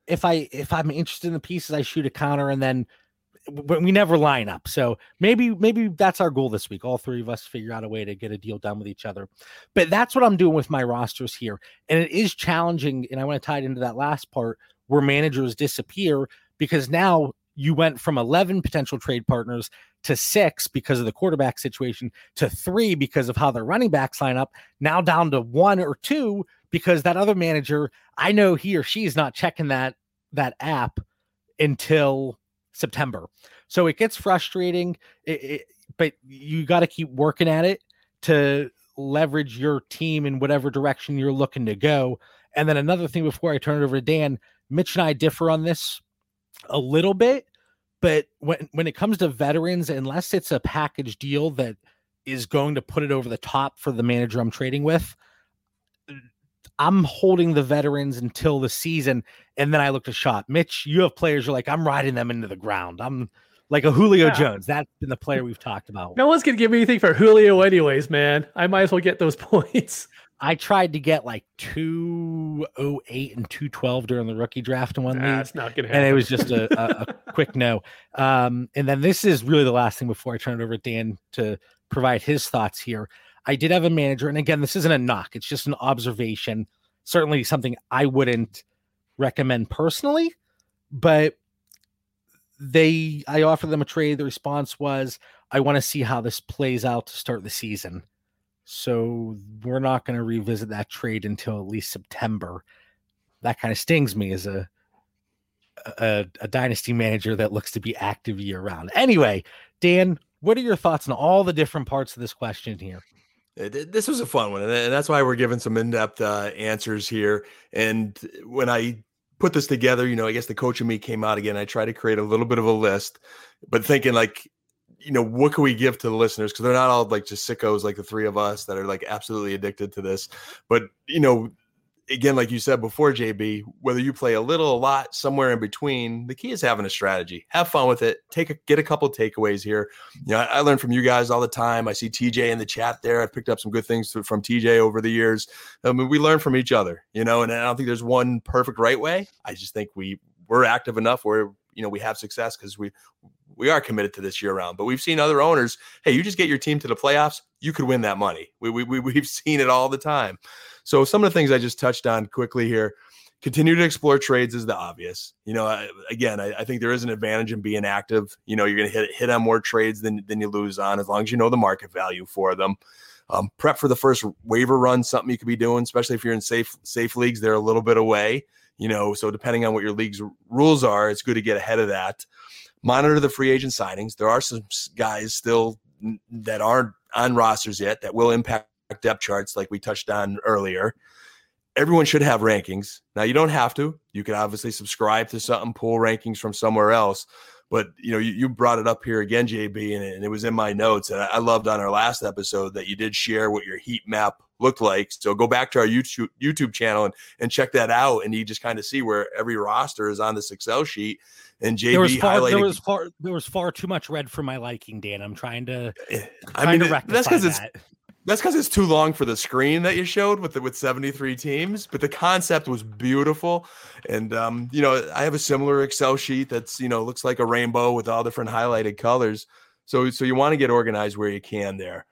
If I if I'm interested in the pieces, I shoot a counter, and then w- we never line up. So maybe maybe that's our goal this week. All three of us figure out a way to get a deal done with each other. But that's what I'm doing with my rosters here, and it is challenging. And I want to tie it into that last part where managers disappear because now you went from 11 potential trade partners to six because of the quarterback situation to three because of how their running backs line up now down to one or two because that other manager i know he or she is not checking that that app until september. So it gets frustrating. It, it- but you got to keep working at it to leverage your team in whatever direction you're looking to go. And then another thing before i turn it over to dan mitch and i differ on this a little bit but when when it comes to veterans unless it's a package deal that is going to put it over the top for the manager I'm trading with. Uh, I'm holding the veterans until the season, and then I look to shop. Mitch, you have players you're like, I'm riding them into the ground. I'm like a Julio Yeah. Jones. That's been the player we've talked about. No one's gonna give me anything for Julio, anyways, man. I might as well get those points. I tried to get like 208 and 212 during the rookie draft in one league. That's not gonna happen. and it was just a, a, a quick no. Um, and then this is really the last thing before I turn it over to Dan to provide his thoughts here. I did have a manager, and again, this isn't a knock; it's just an observation. Certainly, something I wouldn't recommend personally, but they I offered them a trade. The response was, "I want to see how this plays out to start the season." So we're not going to revisit that trade until at least September. That kind of stings me as a a, a dynasty manager that looks to be active year round. Anyway, Dan, what are your thoughts on all the different parts of this question here? Uh, This was a fun one, and that's why we're giving some in-depth uh, answers here. And when I put this together, you know, I guess the coach and me came out again. I tried to create a little bit of a list, but thinking like, you know, what can we give to the listeners? Because they're not all like just sickos like the three of us that are like absolutely addicted to this. But you know, again, like you said before, JB, whether you play a little, a lot, somewhere in between, the key is having a strategy. Have fun with it. Take a get a couple takeaways here. You know, I, I learn from you guys all the time. I see TJ in the chat there. I've picked up some good things from TJ over the years. I mean, we learn from each other, you know, and I don't think there's one perfect right way. I just think we we're active enough where you know we have success because we we are committed to this year round. But we've seen other owners, hey, you just get your team to the playoffs, you could win that money. We, we, we, we've seen it all the time. So some of the things I just touched on quickly here. Continue to explore trades is the obvious. You know, I, again, I, I, think there is an advantage in being active. You know, you're going to hit hit on more trades than than you lose on, as long as you know the market value for them. Um, prep for the first waiver run, something you could be doing, especially if you're in safe safe leagues. They're a little bit away. You know, so depending on what your league's rules are, it's good to get ahead of that monitor the free agent signings. There are some guys still that aren't on rosters yet that will impact depth charts, like we touched on earlier. Everyone should have rankings. Now, you don't have to. You could obviously subscribe to something, pull rankings from somewhere else. But you know, you, you brought it up here again, JB, and it, and it was in my notes. And I, I loved on our last episode that you did share what your heat map looked like. So go back to our YouTube YouTube channel and, and check that out, and you just kind of see where every roster is on this Excel sheet and JB there was far, highlighted. There was far there was far too much red for my liking, Dan. I'm trying to. Eh, I mean, that's because it's that's because it's too long for the screen that you showed with the, with 73 teams. But the concept was beautiful, and um, you know, I have a similar Excel sheet that's you know looks like a rainbow with all different highlighted colors. So so you want to get organized where you can there.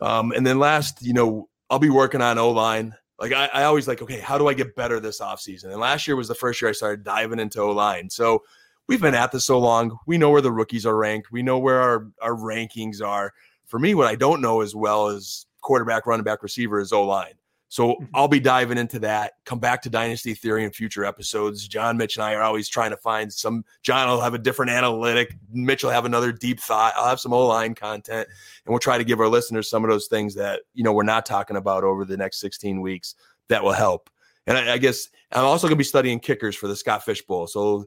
Um, and then last, you know, I'll be working on O line. Like I, I always like, okay, how do I get better this offseason? And last year was the first year I started diving into O line. So we've been at this so long. We know where the rookies are ranked. We know where our, our rankings are. For me, what I don't know as well as quarterback, running back, receiver is O line. So mm-hmm. I'll be diving into that. Come back to Dynasty Theory in future episodes. John, Mitch, and I are always trying to find some. John will have a different analytic. Mitch will have another deep thought. I'll have some O line content, and we'll try to give our listeners some of those things that you know we're not talking about over the next 16 weeks that will help. And I, I guess I'm also going to be studying kickers for the Scott Fish Bowl. So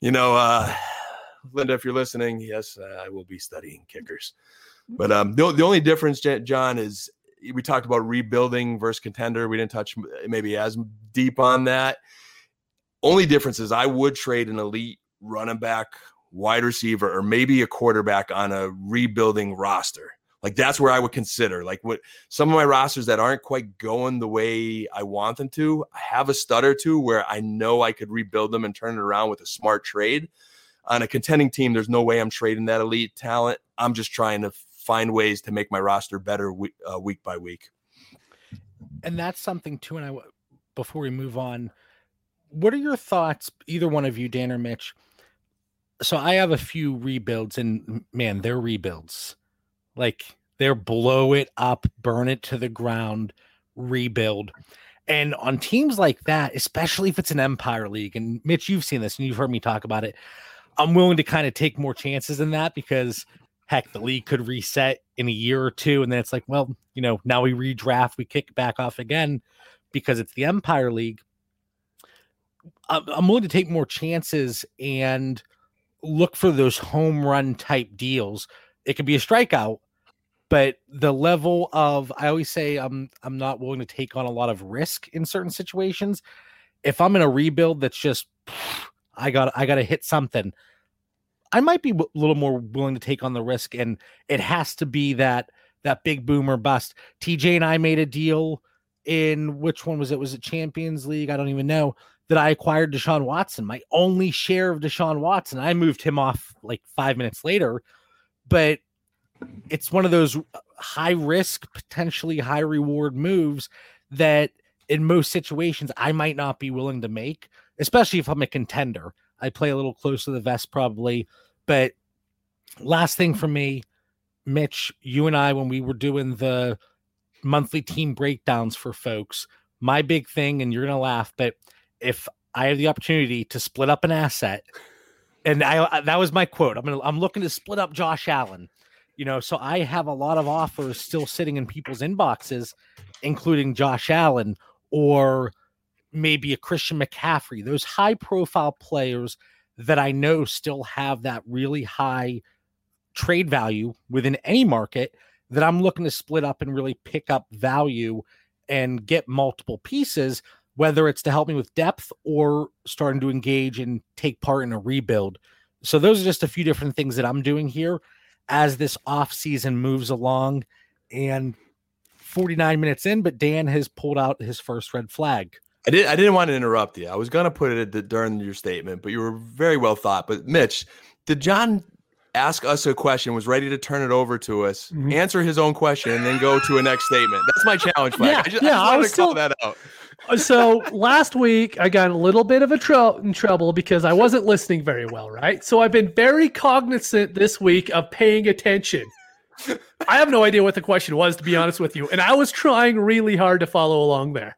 you know, uh, Linda, if you're listening, yes, uh, I will be studying kickers. But um, the, the only difference, John, is we talked about rebuilding versus contender. We didn't touch maybe as deep on that. Only difference is I would trade an elite running back, wide receiver, or maybe a quarterback on a rebuilding roster. Like that's where I would consider like what some of my rosters that aren't quite going the way I want them to. I have a stud or two where I know I could rebuild them and turn it around with a smart trade. On a contending team, there's no way I'm trading that elite talent. I'm just trying to find ways to make my roster better week, uh, week by week. And that's something too. And I before we move on, what are your thoughts, either one of you, Dan or Mitch? So I have a few rebuilds, and man, they're rebuilds like they're blow it up, burn it to the ground, rebuild. And on teams like that, especially if it's an Empire League, and Mitch, you've seen this and you've heard me talk about it. I'm willing to kind of take more chances in that because heck, the league could reset in a year or two. And then it's like, well, you know, now we redraft, we kick back off again because it's the Empire League. I'm willing to take more chances and look for those home run type deals it could be a strikeout, but the level of I always say I'm I'm not willing to take on a lot of risk in certain situations. If I'm in a rebuild that's just I got I got to hit something, I might be a little more willing to take on the risk, and it has to be that that big boomer bust. TJ and I made a deal in which one was it? Was it Champions League? I don't even know. That I acquired Deshaun Watson, my only share of Deshaun Watson. I moved him off like five minutes later but it's one of those high risk, potentially high reward moves that in most situations I might not be willing to make, especially if I'm a contender. I play a little close to the vest probably. But last thing for me, Mitch, you and I, when we were doing the monthly team breakdowns for folks, my big thing, and you're going to laugh, but if I have the opportunity to split up an asset and I uh, that was my quote. I'm gonna I'm looking to split up Josh Allen. You know, so I have a lot of offers still sitting in people's inboxes, including Josh Allen or maybe a Christian McCaffrey. Those high profile players that I know still have that really high trade value within any market that I'm looking to split up and really pick up value and get multiple pieces whether it's to help me with depth or starting to engage and take part in a rebuild. So those are just a few different things that I'm doing here as this off season moves along. And 49 minutes in, but Dan has pulled out his first red flag. I didn't I didn't want to interrupt you. I was going to put it during your statement, but you were very well thought. But Mitch, did John ask us a question? Was ready to turn it over to us, mm-hmm. answer his own question, and then go to a next statement? That's my challenge. Flag. Yeah, I just, yeah. I, I was still that out. Uh, so last week I got a little bit of a tr- in trouble because I wasn't listening very well, right? So I've been very cognizant this week of paying attention. I have no idea what the question was, to be honest with you, and I was trying really hard to follow along there.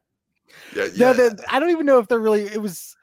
Yeah, yeah. No, I don't even know if they're really. It was.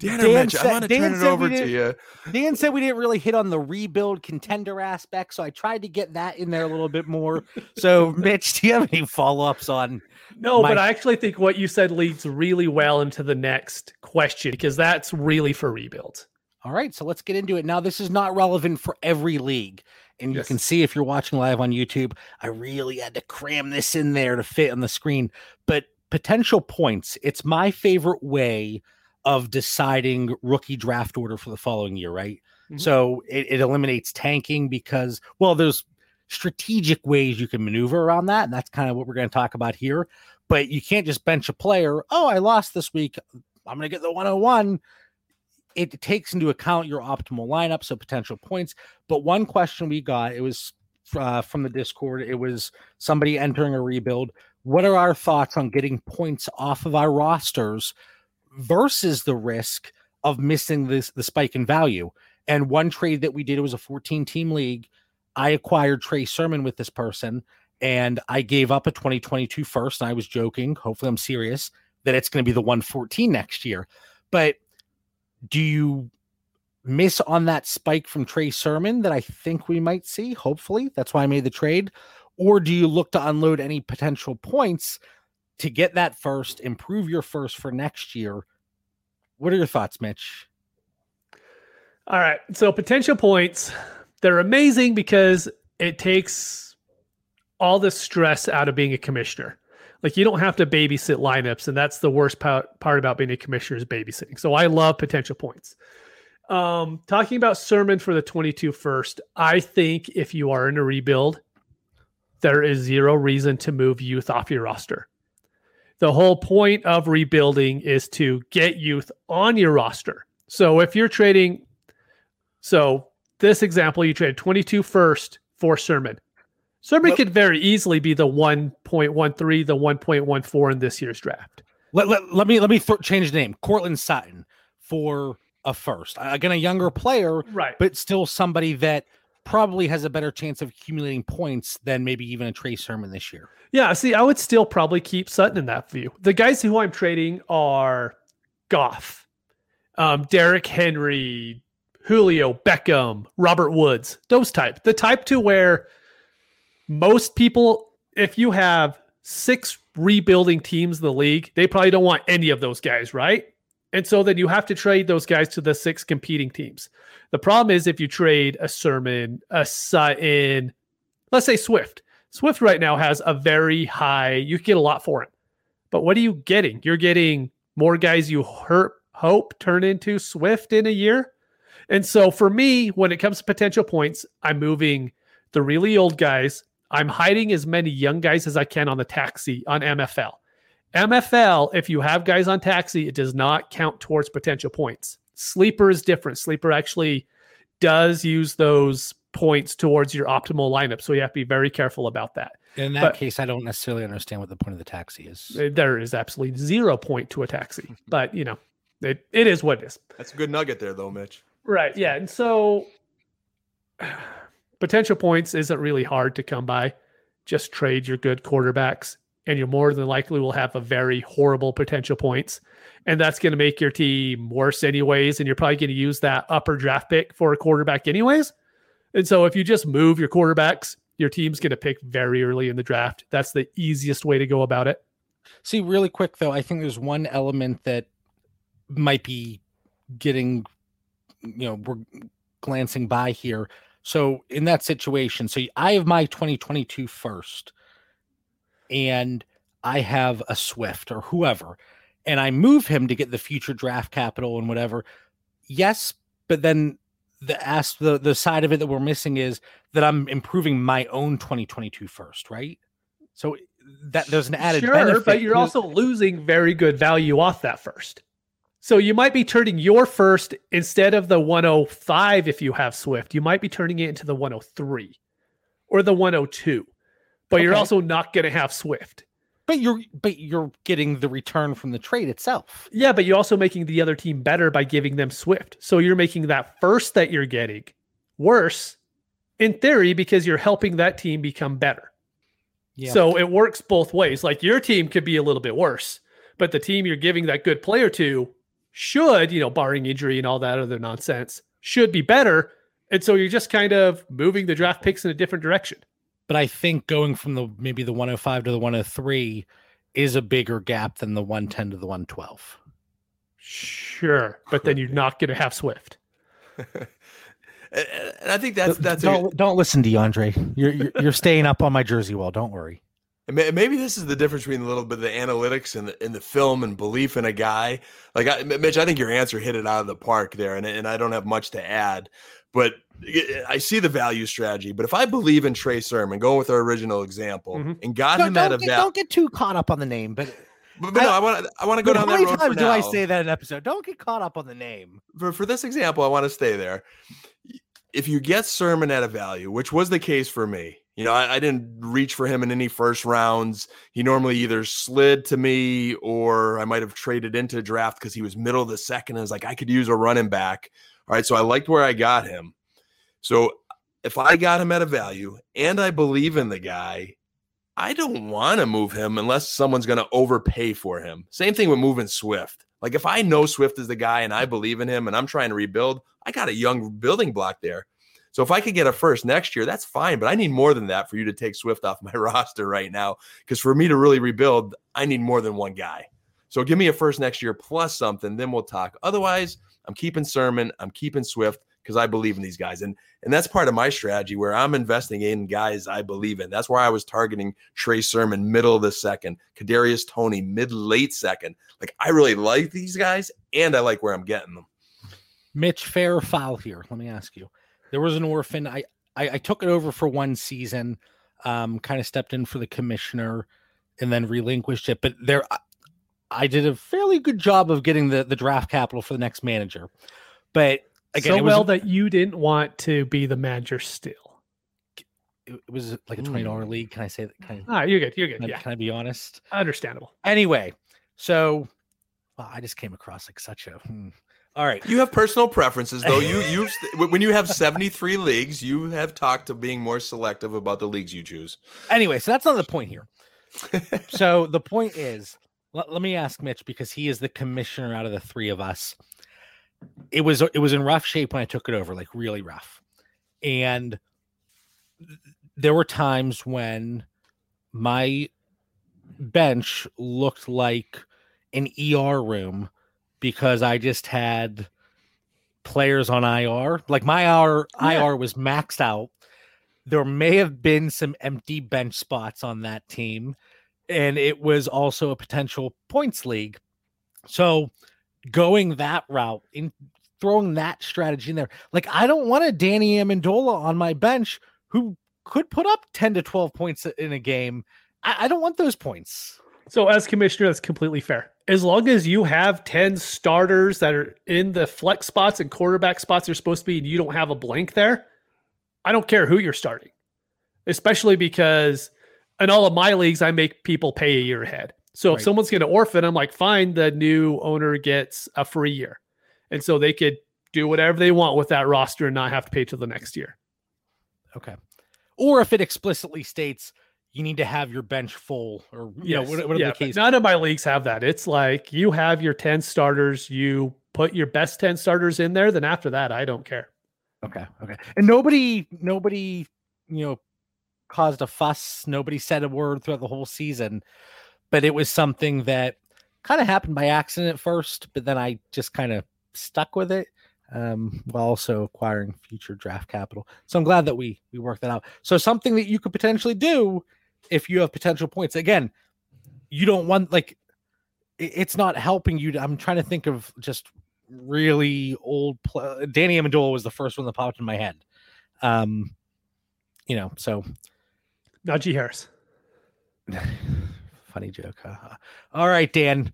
Dan, Dan Mitch, said, I want to turn it over to you. Dan said we didn't really hit on the rebuild contender aspect, so I tried to get that in there a little bit more. So, Mitch, do you have any follow ups on? No, my... but I actually think what you said leads really well into the next question because that's really for rebuild. All right, so let's get into it. Now, this is not relevant for every league. And yes. you can see if you're watching live on YouTube, I really had to cram this in there to fit on the screen. But potential points, it's my favorite way of deciding rookie draft order for the following year, right? Mm-hmm. So it, it eliminates tanking because, well, there's strategic ways you can maneuver around that. And that's kind of what we're going to talk about here. But you can't just bench a player. Oh, I lost this week. I'm going to get the 101 it takes into account your optimal lineup, so potential points. But one question we got, it was uh, from the Discord, it was somebody entering a rebuild. What are our thoughts on getting points off of our rosters versus the risk of missing this the spike in value? And one trade that we did it was a 14 team league. I acquired Trey Sermon with this person, and I gave up a 2022 first. And I was joking, hopefully I'm serious, that it's going to be the 114 next year. But do you miss on that spike from Trey Sermon that I think we might see? Hopefully, that's why I made the trade. Or do you look to unload any potential points to get that first, improve your first for next year? What are your thoughts, Mitch? All right. So, potential points, they're amazing because it takes all the stress out of being a commissioner. Like you don't have to babysit lineups, and that's the worst part, about being a commissioner is babysitting. So I love potential points. Um, talking about Sermon for the 22 first, I think if you are in a rebuild, there is zero reason to move youth off your roster. The whole point of rebuilding is to get youth on your roster. So if you're trading, so this example, you trade 22 first for Sermon. Sermon could very easily be the 1.13, the 1.14 in this year's draft. Let, let, let me let me th- change the name. Courtland Sutton for a first. Again, a younger player, right? But still somebody that probably has a better chance of accumulating points than maybe even a Trey Sermon this year. Yeah, see, I would still probably keep Sutton in that view. The guys who I'm trading are Goff, um, Derrick Henry, Julio, Beckham, Robert Woods, those type. The type to where – most people, if you have six rebuilding teams in the league, they probably don't want any of those guys, right? And so then you have to trade those guys to the six competing teams. The problem is if you trade a Sermon, a Sutton, let's say Swift. Swift right now has a very high, you get a lot for it. But what are you getting? You're getting more guys you hurt, hope turn into Swift in a year. And so for me, when it comes to potential points, I'm moving the really old guys I'm hiding as many young guys as I can on the taxi on MFL. MFL, if you have guys on taxi, it does not count towards potential points. Sleeper is different. Sleeper actually does use those points towards your optimal lineup. So you have to be very careful about that. In that but, case, I don't necessarily understand what the point of the taxi is. Eh, there is absolutely zero point to a taxi, but you know, it, it is what it is. That's a good nugget there, though, Mitch. Right. Yeah. And so potential points isn't really hard to come by. Just trade your good quarterbacks, and you more than likely will have a very horrible potential points. And that's going to make your team worse, anyways. And you're probably going to use that upper draft pick for a quarterback, anyways. And so if you just move your quarterbacks, your team's going to pick very early in the draft. That's the easiest way to go about it. See, really quick though, I think there's one element that might be getting, you know, we're glancing by here. So in that situation, so I have my 2022 first, and I have a Swift or whoever, and I move him to get the future draft capital and whatever. Yes, but then the ask the the side of it that we're missing is that I'm improving my own 2022 first, right? So that there's an added sure, benefit. but you're also losing very good value off that first. So you might be turning your first instead of the 105 if you have Swift, you might be turning it into the 103 or the 102. But you're also not going to have Swift. but you're but you're getting the return from the trade itself. Yeah, but you're also making the other team better by giving them Swift. So you're making that first that you're getting worse in theory because you're helping that team become better. Yeah. So it works both ways. Like your team could be a little bit worse, but the team you're giving that good player to should, you know, barring injury and all that other nonsense, should be better. And so you're just kind of moving the draft picks in a different direction. But I think going from the maybe the 105 to the 103 is a bigger gap than the 110 to the 112. Sure. But then you're not going to have Swift. and and I think that's that's don't don't listen, DeAndre. You're, you're you're staying up on my jersey wall. Don't worry. Maybe this is the difference between a little bit of the analytics and the, and the film and belief in a guy. Like I, Mitch, I think your answer hit it out of the park there, and and I don't have much to add. But I see the value strategy. But if I believe in Trey Sermon, going with our original example, Mhm. and got Don't, him out of don't, get, value, don't get too caught up on the name, but, but, but no, I want to I want to go but down how that many times for do I say that in an episode? Don't get caught up on the name. for, for this example, I want to stay there. If you get Sermon at a value, which was the case for me, you know, I, I didn't reach for him in any first rounds. He normally either slid to me or I might have traded into draft because he was middle of the second. And I was like, I could use a running back. All right. So I liked where I got him. So if I got him at a value and I believe in the guy, I don't want to move him unless someone's going to overpay for him. Same thing with moving Swift. Like if I know Swift is the guy and I believe in him and I'm trying to rebuild, I got a young building block there. So if I could get a first next year, that's fine. But I need more than that for you to take Swift off my roster right now. Because for me to really rebuild, I need more than one guy. So give me a first next year plus something, then we'll talk. Otherwise, I'm keeping Sermon, I'm keeping Swift because I believe in these guys. And and that's part of my strategy where I'm investing in guys I believe in. That's why I was targeting Trey Sermon middle of the second, Kadarius Toney mid late second. Like I really like these guys and I like where I'm getting them. Mitch, fair or foul here? Let me ask you. There was an orphan. I I, I took it over for one season. Um, kind of stepped in for the commissioner, and then relinquished it. But there, I, I did a fairly good job of getting the the draft capital for the next manager. But again, so it was well that you didn't want to be the manager still. it, it was like a twenty dollar Mm. league. Can I say that? Can I, Ah, you're good. You're good. can I- Yeah. can I be honest? Understandable. Anyway, so well, I just came across like such a. hmm. All right. You have personal preferences though. You you when you have 73 leagues, you have talked to being more selective about the leagues you choose. Anyway, so that's not the point here. so the point is let, let me ask mitch because he is the commissioner out of the three of us. It was it was in rough shape when i took it over like really rough. And there were times when my bench looked like an er room because i just had players on ir like my ir Yeah. ir was maxed out. There may have been some empty bench spots on that team and it was also a potential points league so going that route in throwing that strategy in there like i don't want a danny amendola on my bench who could put up 10 to 12 points in a game i, I don't want those points So as commissioner, that's completely fair. As long as you have 10 starters that are in the flex spots and quarterback spots they're supposed to be, and you don't have a blank there, I don't care who you're starting. Especially because in all of my leagues, I make people pay a year ahead. So if someone's going to orphan, I'm like, fine, the new owner gets a free year. And so they could do whatever they want with that roster and not have to pay till the next year. okay or if it explicitly states you need to have your bench full or you know Yes. whatever Yeah, the case None of my leagues have that. It's like you have your 10 starters, you put your best 10 starters in there, then after that, I don't care. Okay. Okay. And nobody, nobody, you know, caused a fuss. Nobody said a word throughout the whole season, but it was something that kind of happened by accident first, but then I just kind of stuck with it um, while also acquiring future draft capital. So I'm glad that we we worked that out. So something that you could potentially do if you have potential points. Again, you don't want like it's not helping you. To, I'm trying to think of just really old. Pl- Danny Amendola was the first one that popped in my head. Um, you know, so Najee Harris. funny joke. Huh? All right, Dan.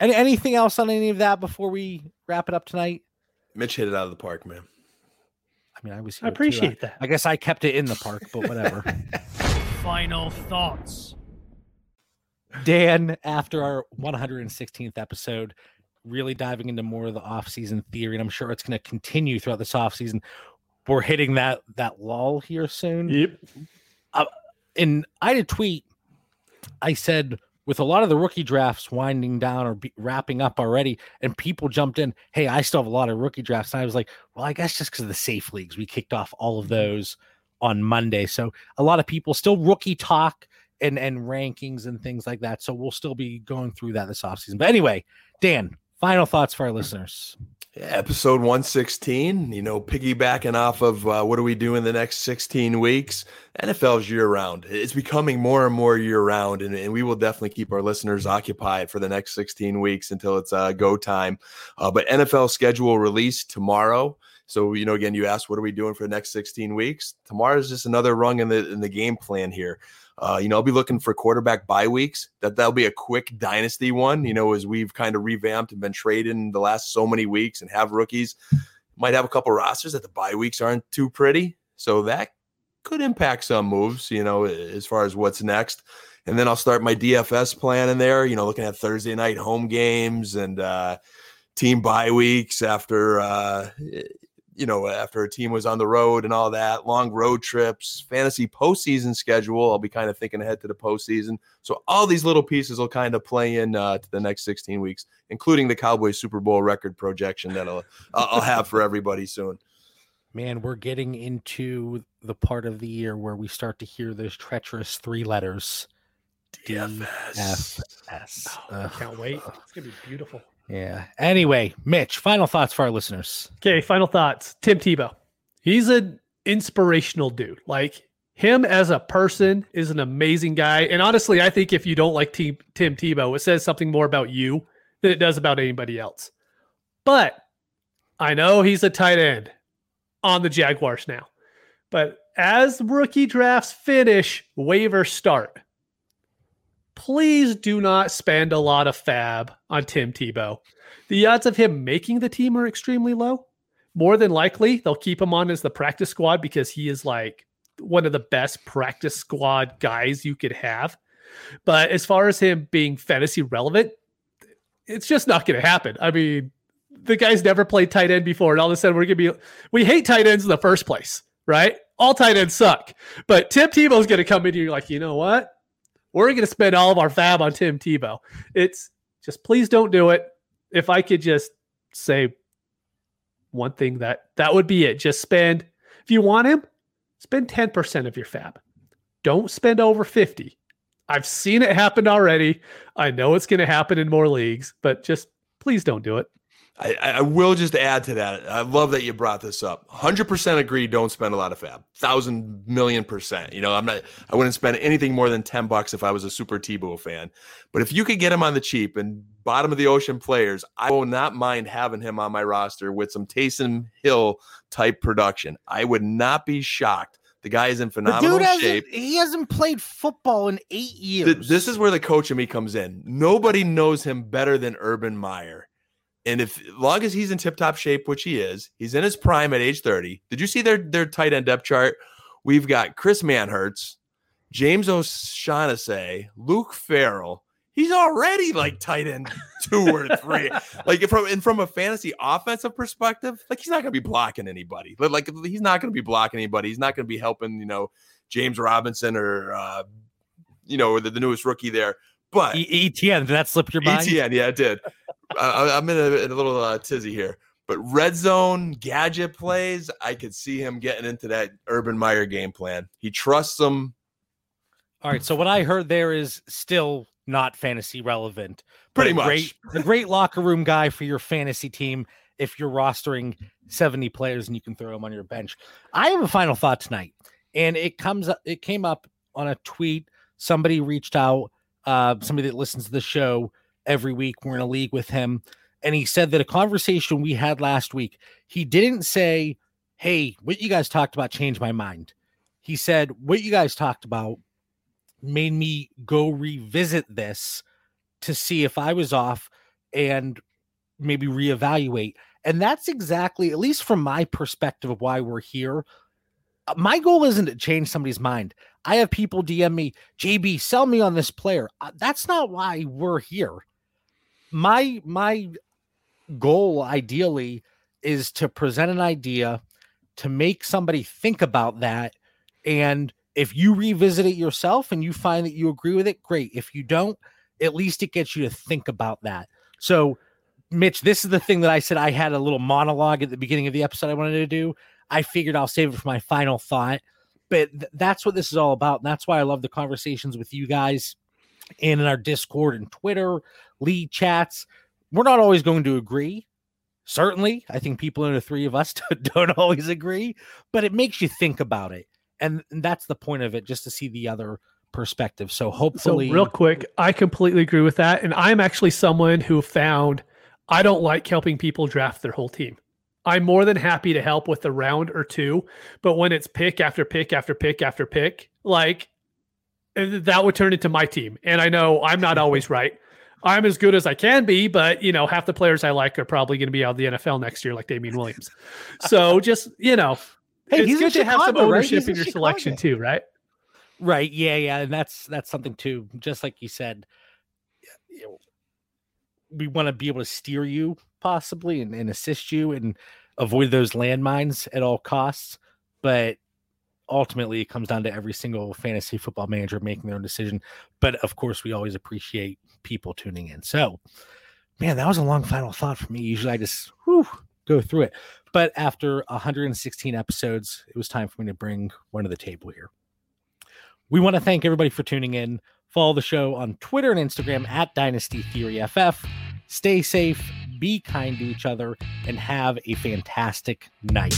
Any anything else on any of that before we wrap it up tonight? Mitch hit it out of the park, man. I mean, I was. I appreciate too. that. I, I guess I kept it in the park, but whatever. Final thoughts. Dan, after our 116th episode, really diving into more of the off-season theory, and I'm sure it's going to continue throughout this off-season. We're hitting that that lull here soon. Yep. Uh, and I did tweet. I said with a lot of the rookie drafts winding down or be, wrapping up already, and people jumped in. Hey, I still have a lot of rookie drafts. And I was like, well, I guess just because of the safe leagues, we kicked off all of those on Monday. So a lot of people still rookie talk and and rankings and things like that. So we'll still be going through that this offseason. But anyway, Dan, final thoughts for our listeners. Episode 116, you know, piggybacking off of uh, what do we do in the next 16 weeks? NFL's year round. It's becoming more and more year round, and, and we will definitely keep our listeners occupied for the next 16 weeks until it's uh, go time. Uh, but NFL schedule release tomorrow. So, you know, again, you asked, what are we doing for the next 16 weeks? Tomorrow is just another rung in the in the game plan here. Uh, you know, I'll be looking for quarterback bye weeks. That that'll be a quick dynasty one. You know, as we've kind of revamped and been trading the last so many weeks and have rookies, might have a couple rosters that the bye weeks aren't too pretty. So that could impact some moves. You know, as far as what's next. And then I'll start my DFS plan in there. You know, looking at Thursday night home games and uh, team bye weeks after uh, you know, after a team was on the road and all that, long road trips, fantasy postseason schedule. I'll be kind of thinking ahead to the postseason. So all these little pieces will kind of play in uh, to the next 16 weeks, including the Cowboys Super Bowl record projection that I'll, I'll have for everybody soon. Man, we're getting into the part of the year where we start to hear those treacherous three letters. DFS. DFS. Oh, can't wait. It's gonna be beautiful. Yeah. Anyway, Mitch, final thoughts for our listeners. Okay, final thoughts. Tim Tebow. He's an inspirational dude. Like him as a person is an amazing guy. And honestly, I think if you don't like Tim, Tebow, it says something more about you than it does about anybody else. But I know he's a tight end on the Jaguars now. But as rookie drafts finish, waivers start. Please do not spend a lot of fab on Tim Tebow. The odds of him making the team are extremely low. More than likely, they'll keep him on as the practice squad because he is like one of the best practice squad guys you could have. But as far as him being fantasy relevant, it's just not going to happen. I mean, the guy's never played tight end before, and all of a sudden we're going to be, we hate tight ends in the first place, right? All tight ends suck. But Tim Tebow's going to come in here like, you know what? We're going to spend all of our fab on Tim Tebow. It's just please don't do it. If I could just say one thing that that would be it. Just spend if you want him, spend 10% of your fab. Don't spend over 50. I've seen it happen already. I know it's going to happen in more leagues, but just please don't do it. I, I will just add to that. I love that you brought this up. 100% agree. Don't spend a lot of fab. Thousand million percent. You know, I'm not, I wouldn't spend anything more than 10 bucks if I was a super Tebow fan. But if you could get him on the cheap and bottom of the ocean players, I will not mind having him on my roster with some Taysom Hill type production. I would not be shocked. The guy is in phenomenal shape. He hasn't played football in eight years. Th- this is where the coach in me comes in. Nobody knows him better than Urban Meyer. And if as long as he's in tip top shape, which he is, he's in his prime at age 30. Did you see their their tight end depth chart? We've got Chris Manhertz, James O'Shaughnessy, Luke Farrell. He's already like tight end two or three. like from and from a fantasy offensive perspective, like he's not gonna be blocking anybody. Like he's not gonna be blocking anybody. He's not gonna be helping, you know, James Robinson or uh, you know, the, the newest rookie there. But ETN, did that slip your mind? ETN, yeah, it did. I, I'm in a, in a little uh, tizzy here. But red zone gadget plays, I could see him getting into that Urban Meyer game plan. He trusts them All right. So what I heard there is still not fantasy relevant. pretty much. Great, a great locker room guy for your fantasy team if you're rostering 70 players and you can throw them on your bench. I have a final thought tonight, and it comes up. It came up on a tweet. Somebody reached out. Uh, somebody that listens to the show every week. We're in a league with him. And he said that a conversation we had last week, he didn't say, Hey, what you guys talked about changed my mind. He said, What you guys talked about made me go revisit this to see if I was off and maybe reevaluate. And that's exactly, at least from my perspective of why we're here. uh, My goal isn't to change somebody's mind. I have people DM me, JB, sell me on this player. Uh, That's not why we're here. My my goal ideally is to present an idea to make somebody think about that and if you revisit it yourself and you find that you agree with it great. If you don't at least it gets you to think about that. So mitch this is the thing that i said i had a little monologue at the beginning of the episode i wanted to do. I figured i'll save it for my final thought but th- that's what this is all about and that's why i love the conversations with you guys and in our discord and twitter lead chats we're not always going to agree certainly i think people in the three of us don't always agree but it makes you think about it and that's the point of it just to see the other perspective so hopefully So real quick, I completely agree with that. And I'm actually someone who found I don't like helping people draft their whole team. I'm more than happy to help with a round or two, but when it's pick after pick after pick after pick, like uh, that would turn into my team. And I know I'm not always right. I'm as good as I can be, but you know, half the players I like are probably going to be out of the NFL next year, like Damien Williams. So just you know, Hey, it's he's good to have some Chicago, right? ownership He's in in your selection too, right? Right. Yeah. Yeah. And that's that's something too. Just like you said, you know, we want to be able to steer you possibly and, and assist you and avoid those landmines at all costs. But ultimately, it comes down to every single fantasy football manager making their own decision. But of course, we always appreciate people tuning in. So, man, that was a long final thought for me. Usually, I just whew, go through it. But after 116 episodes, it was time for me to bring one to the table here. We want to thank everybody for tuning in. Follow the show on Twitter and Instagram at Dynasty Theory FF. Stay safe, be kind to each other, and have a fantastic night.